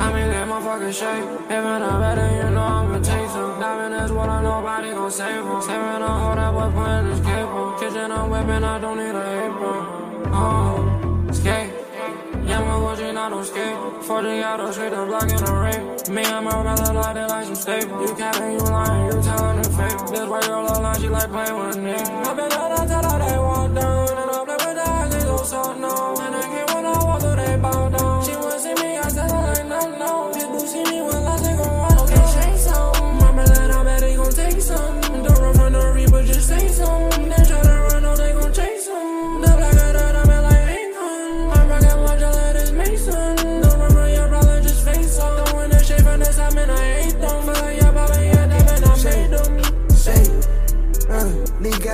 I mean that motherfucker shape. If not better, you know I'ma take some. Diamond is what I nobody gon' save him. Saving a hold that boy putting his cape on. Kitchen I'm whipping, I don't need a apron. Oh. Yeah, my watching, I don't skate. 40 out of straight, I'm blocking the rape. Me and my brother like they like some staple. You capping, you lying, you telling the fake. This white girl online, she like playing with a nigga. I been out until they walk down. And I play with the eyes, they go so no. And I can't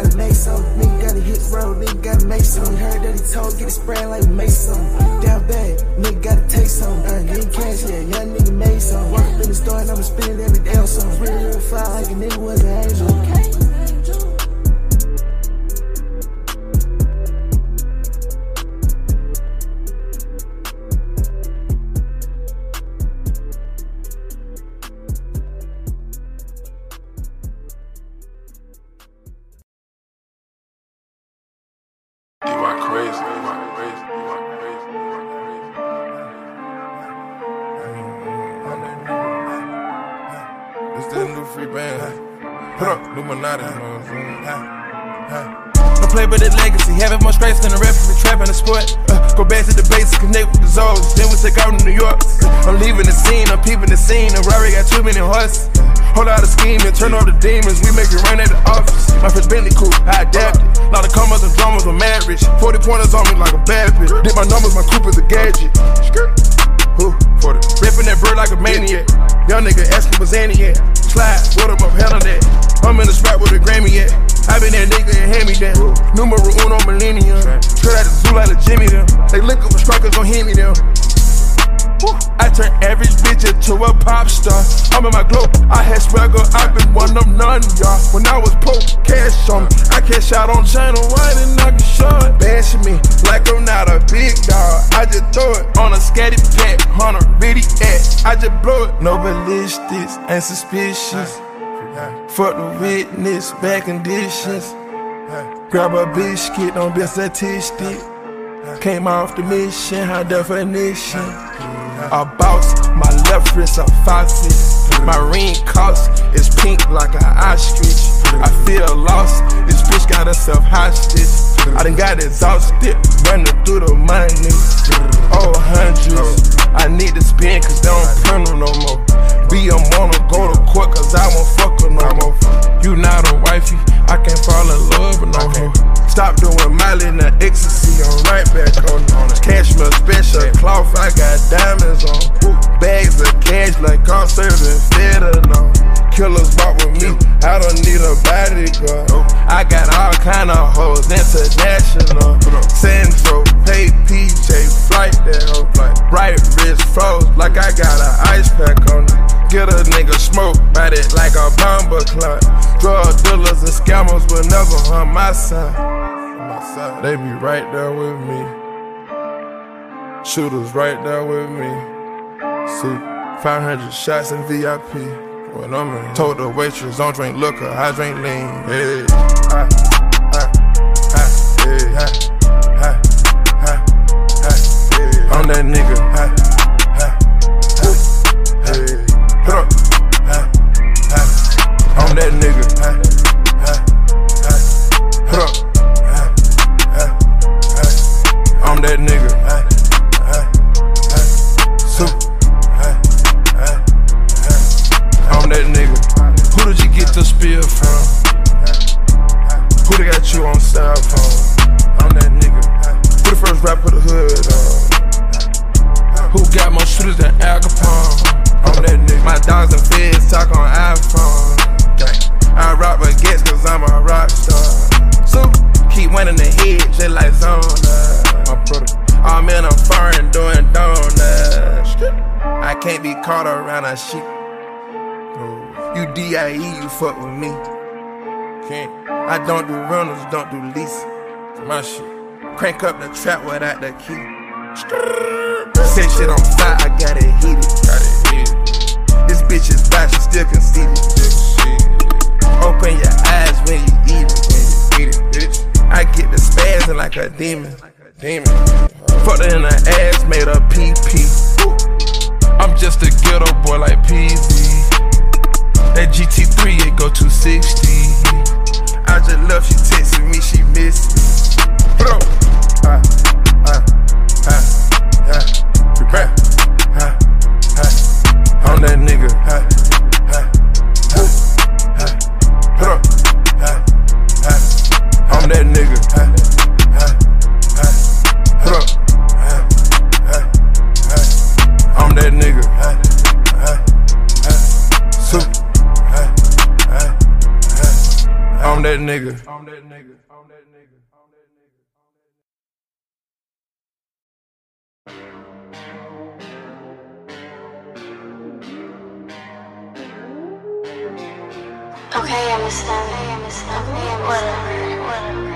gotta make some. Nigga gotta hit road, nigga gotta make some. Heard that he told, get it sprayed like we made. Down bad, nigga gotta take some. Uh, nigga cash, yeah, young nigga made some. Work in the store and I'ma spend it every day on some. Real, real fly like a nigga was an angel. Too many horses. Whole lot of scheming, turn off the demons, we make it rain at the office. My first Bentley coupe, I adapted. Lot of commas and dramas, I'm mad rich. 40 pointers on me like a bad bitch. Did my numbers, my coupe is a gadget. Who? 40. Ripping that bird like a maniac. Young nigga asking what's Annie at. Slide, what up, hell on that. I'm in the spot with a Grammy at. I been that nigga and hand me down. Numero uno millennium. Straight out the zoo like a Jimmy them. They look up with strikers, don't hear me them. I turn average bitch into a pop star. I'm in my glow. I had swagger, I've been one of none, y'all. When I was poor, cash on me. I cash out on China White and I can show it. Bashing me like I'm not a big dog. I just throw it on a scatty pack, on a ready act. I just blow it. No ballistics, ain't suspicious. Fuck the witness, bad conditions. Grab a biscuit, don't be a statistic. Came off the mission, high definition. I boss, my left wrist a faucet. My ring cost is pink like an ostrich. I feel lost, this bitch got herself hostage. I done got exhausted, running through the money. Oh, hundreds. I need to spend cause they don't print no more. Be a wanna go to court cause I won't fuck her no more. You not a wifey, I can't fall in love with no more. Stop doing Miley and the ecstasy, I'm right back on it. Cashmere special cloth, I got diamonds on. Bags of cash like I'm serving fentanyl. Killers walk with me, I don't need a bodyguard. I got all kind of hoes, international. Central, pay PJ, flight that hoe. Right wrist froze, like I got an ice pack on it. Get a nigga smoke, bite it like a bomber clock. Drug dealers and scammers will never harm my side. They be right there with me. Shooters right there with me. See, 500 shots in VIP. When I'm in, told the waitress, don't drink liquor, I drink lean. Hey, I, I, I, hey, I, I, I, hey. I'm that nigga. I, I, I, hey. Put up. I'm that nigga. The rap the hood on? Who got more shooters than Al Capone? I'm that nigga. My dogs and feds talk on iPhone. I rock baguettes cause I'm a rock star. So keep winning the head just like Zona. My brother. I'm in a foreign doing donuts. I can't be caught around a sheep. You DIE, you fuck with me. Can't. I don't do rentals, don't do lease. My shit. Crank up the trap without the key. Set shit on fire, I got it heated. Got it heated. This bitch is bad, she still conceited. Open your eyes when you eat it. When you eat it, bitch. I get the spazzing like a demon. Demon. Fucked her in the ass, made her pee pee. I'm just a ghetto boy like PZ. That GT3, it go 260. I just love she texting me, she miss me. Ah, ah, ah, ah, ah, ah. I'm that nigga, ah, ah, ah, ah. Up, ah, ah. I'm that nigga, ah, ah, ah. Up, ah, ah, ah. Ah, ah, ah. I'm that nigga. I'm that nigga. I. Whatever. Whatever.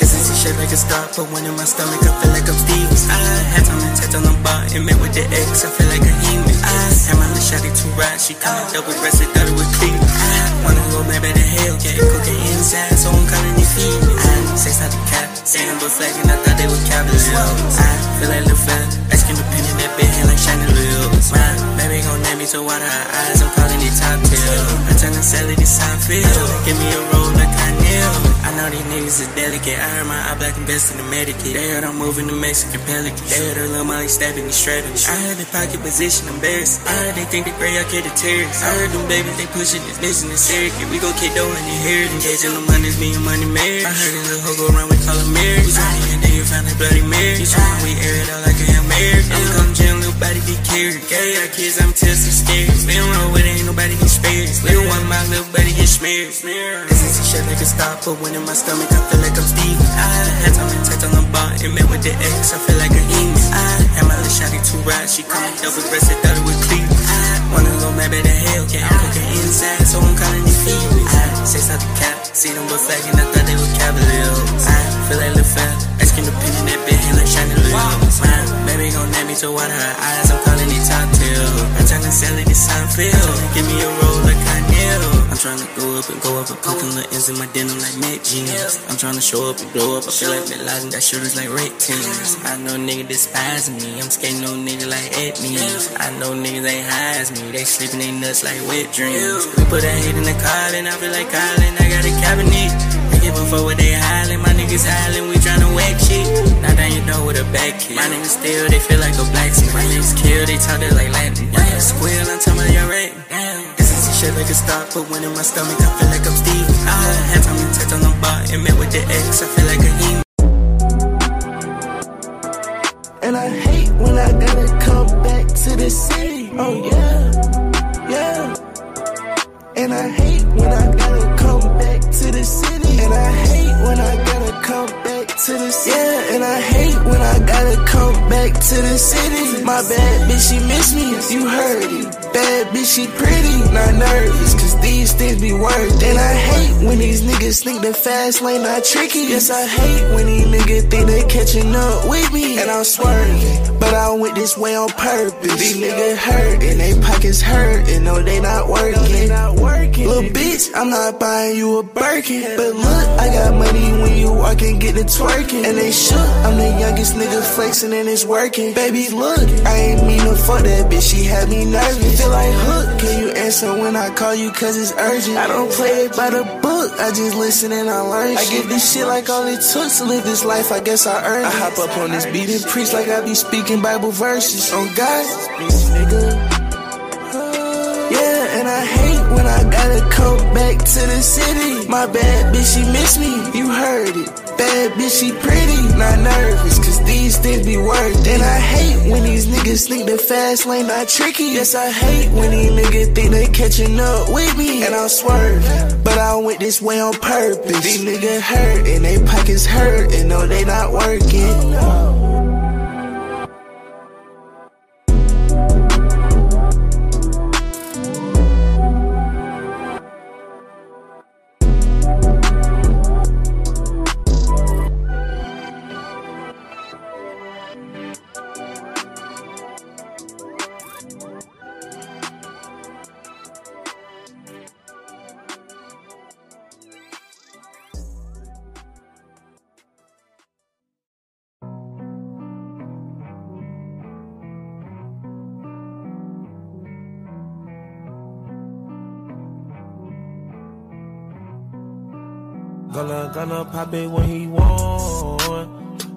Essence shaped like a star, put one in my stomach, I feel like I'm Stevens. I had time to touch on the bar and met with the ex, I feel like a human. I had my little shawty to ride, she coming double breasted, thought it was clean. I wanna go back to hell, get cocaine inside, so I'm calling it feeling. I say stop the cap, saying but flagging, I thought they were cavaliers. I feel like little fella, asking the pen in that hand like shiny lips. My baby gon' name me, so water her eyes, I'm calling it top tail. I tell her it, it's how I feel. Give me a roll like I. Know these niggas is delicate. I heard my eye black and best in the Medicaid. They heard I'm moving the Mexican pelicans. They heard her little Molly stabbing me strapping. I heard the pocket position embarrassed. I heard they think the gray I get the terrorists. I heard them babies they pushing this business serious. We gon' keep doing it here. Engaging the money's being money married. I heard a little hoe go around we call her Mary. We trying and then you found that bloody Mary. You trying we air it out like a Hail Mary. I'm come jam, little body be carried. Gay our kids, I'm testing scared. We don't know where ain't nobody get spared. We don't my little buddy get smeared. This is shit like a stop, put one in my stomach, I feel like I'm Steven. I had time to touch on the bar and met with the ex, I feel like a human. I had my little shawty to ride, she coming double breasted, thought it was clean. I wanna go mad at the hell, get cooking inside, so I'm calling it feeling. I say the cap, see them but flagging, I thought they were cavaliers. I feel like Lil Fat, asking the pin in that bed, hand like shiny lips. My baby gon' name me to water her eyes, I'm calling it top tail. I'm tryna sell it, it's how I. Give me a roll like nail. I'm tryna go up and go up and them little ends in my denim like Mac jeans. I'm tryna show up and blow up. I feel like Bin Laden got shooters like red teams. I know nigga despise me. I'm skating on nigga like Edneys. I know niggas ain't high as me. They sleeping they nuts like wet dreams. We put a hate in the car and I feel like Colin. I got a cabinet. I give a fuck what they hollering. My niggas hollering. We tryna whack shit. Now that you know what a back kid. My niggas still, they feel like a blacksmith. My niggas kill, they talk it like Latin. My niggas squeal, I'm talking about your rate. Damn. This is shit like a stop, put one in my stomach, I feel like I'm Steve. Oh. I had time to touch on the bar and met with the ex, I feel like a human. And I hate when I gotta come back to the city. Oh yeah, yeah. And I hate when I gotta come back to the city. And I hate when I gotta come back to the city. Yeah, and I hate when I gotta come back to the city. My bad bitch, she miss me. You heard it. Bad bitch, she pretty, not nervous. Cause these things be worth. And I hate when these niggas think the fast lane not tricky. Yes, I hate when these niggas think they catching up with me. And I'm swerving, but I went this way on purpose. These niggas hurt and they pockets hurt and no, they not working. Little bitch, I'm not buying you a Birkin. But look, I got money when you walk and get the twerking. And they shook, I'm the youngest nigga flexing and it's working. Baby, look, I ain't mean to fuck that bitch, she had me nervous. Feel like, hook, can you answer when I call you cause it's urgent? I don't play it by the book, I just listen and I learn. I give this shit like all it took to live this life, I guess I earned it. I hop up on this beat and preach like I be speaking Bible verses. On God. Yeah, and I hate when I gotta come back to the city. My bad bitch, she miss me, you heard it. Bad bitch, she pretty, not nervous, cause these things be worth. And I hate when these niggas think the fast lane not tricky. Yes, I hate when these niggas think they catching up with me. And I'm swerving, but I went this way on purpose. These niggas hurt, and they pockets hurt, and no, they not working. Pop it when he want.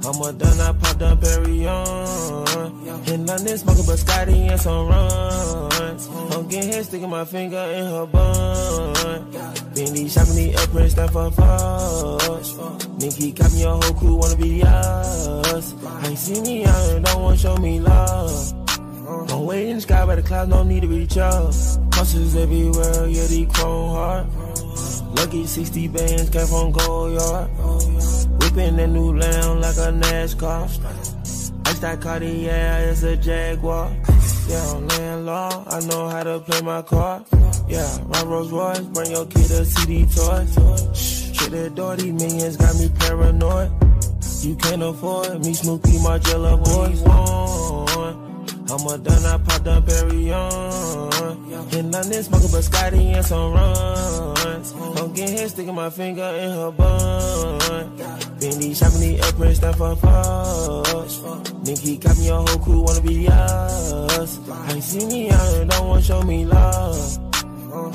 I'm a done, I pop the berry on. Hitting London, smoking Biscotti and some runs. I'm getting hit, sticking my finger in her bun. Bendy shopping me up, and stand for fuss. Nikki got me a whole crew, wanna be us. Ain't see me out and don't wanna show me love. Don't wait in the sky by the clouds, no need to reach up. Hustles everywhere, yeah, they chrome hard. Lucky 60 bands came from Gold Yard. Whipping that new lamb like a NASCAR. Ice that Cartier is a Jaguar. Yeah, I'm laying low, I know how to play my card. Yeah, my Rolls Royce, bring your kid a CD toy. Shut that door, these millions got me paranoid. You can't afford me, Snoopy, Margiela boys. One. I'm a done, I popped up Barry on. In London, smoking Biscotti and some runs. Don't get hit, sticking my finger in her bun. Bendy shopping the up and stand for fuss. Nikki got me a whole crew, wanna be us. I see me out and don't wanna show me love.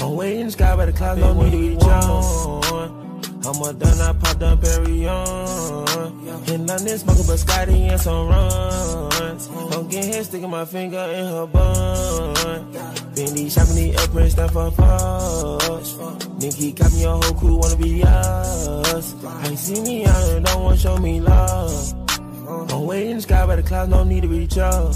I'm waiting in the sky by the clouds, no need to be John. I'm a done, I popped up Barry on. In London, smoking Biscotti and some runs. Don't get hit, sticking my finger in her bun. Bendy shopping the up and stand for fuss. Nikki got me a whole crew, wanna be us. Ain't see me out and don't wanna show me love. I'm waiting in the sky by the clouds, no need to reach up.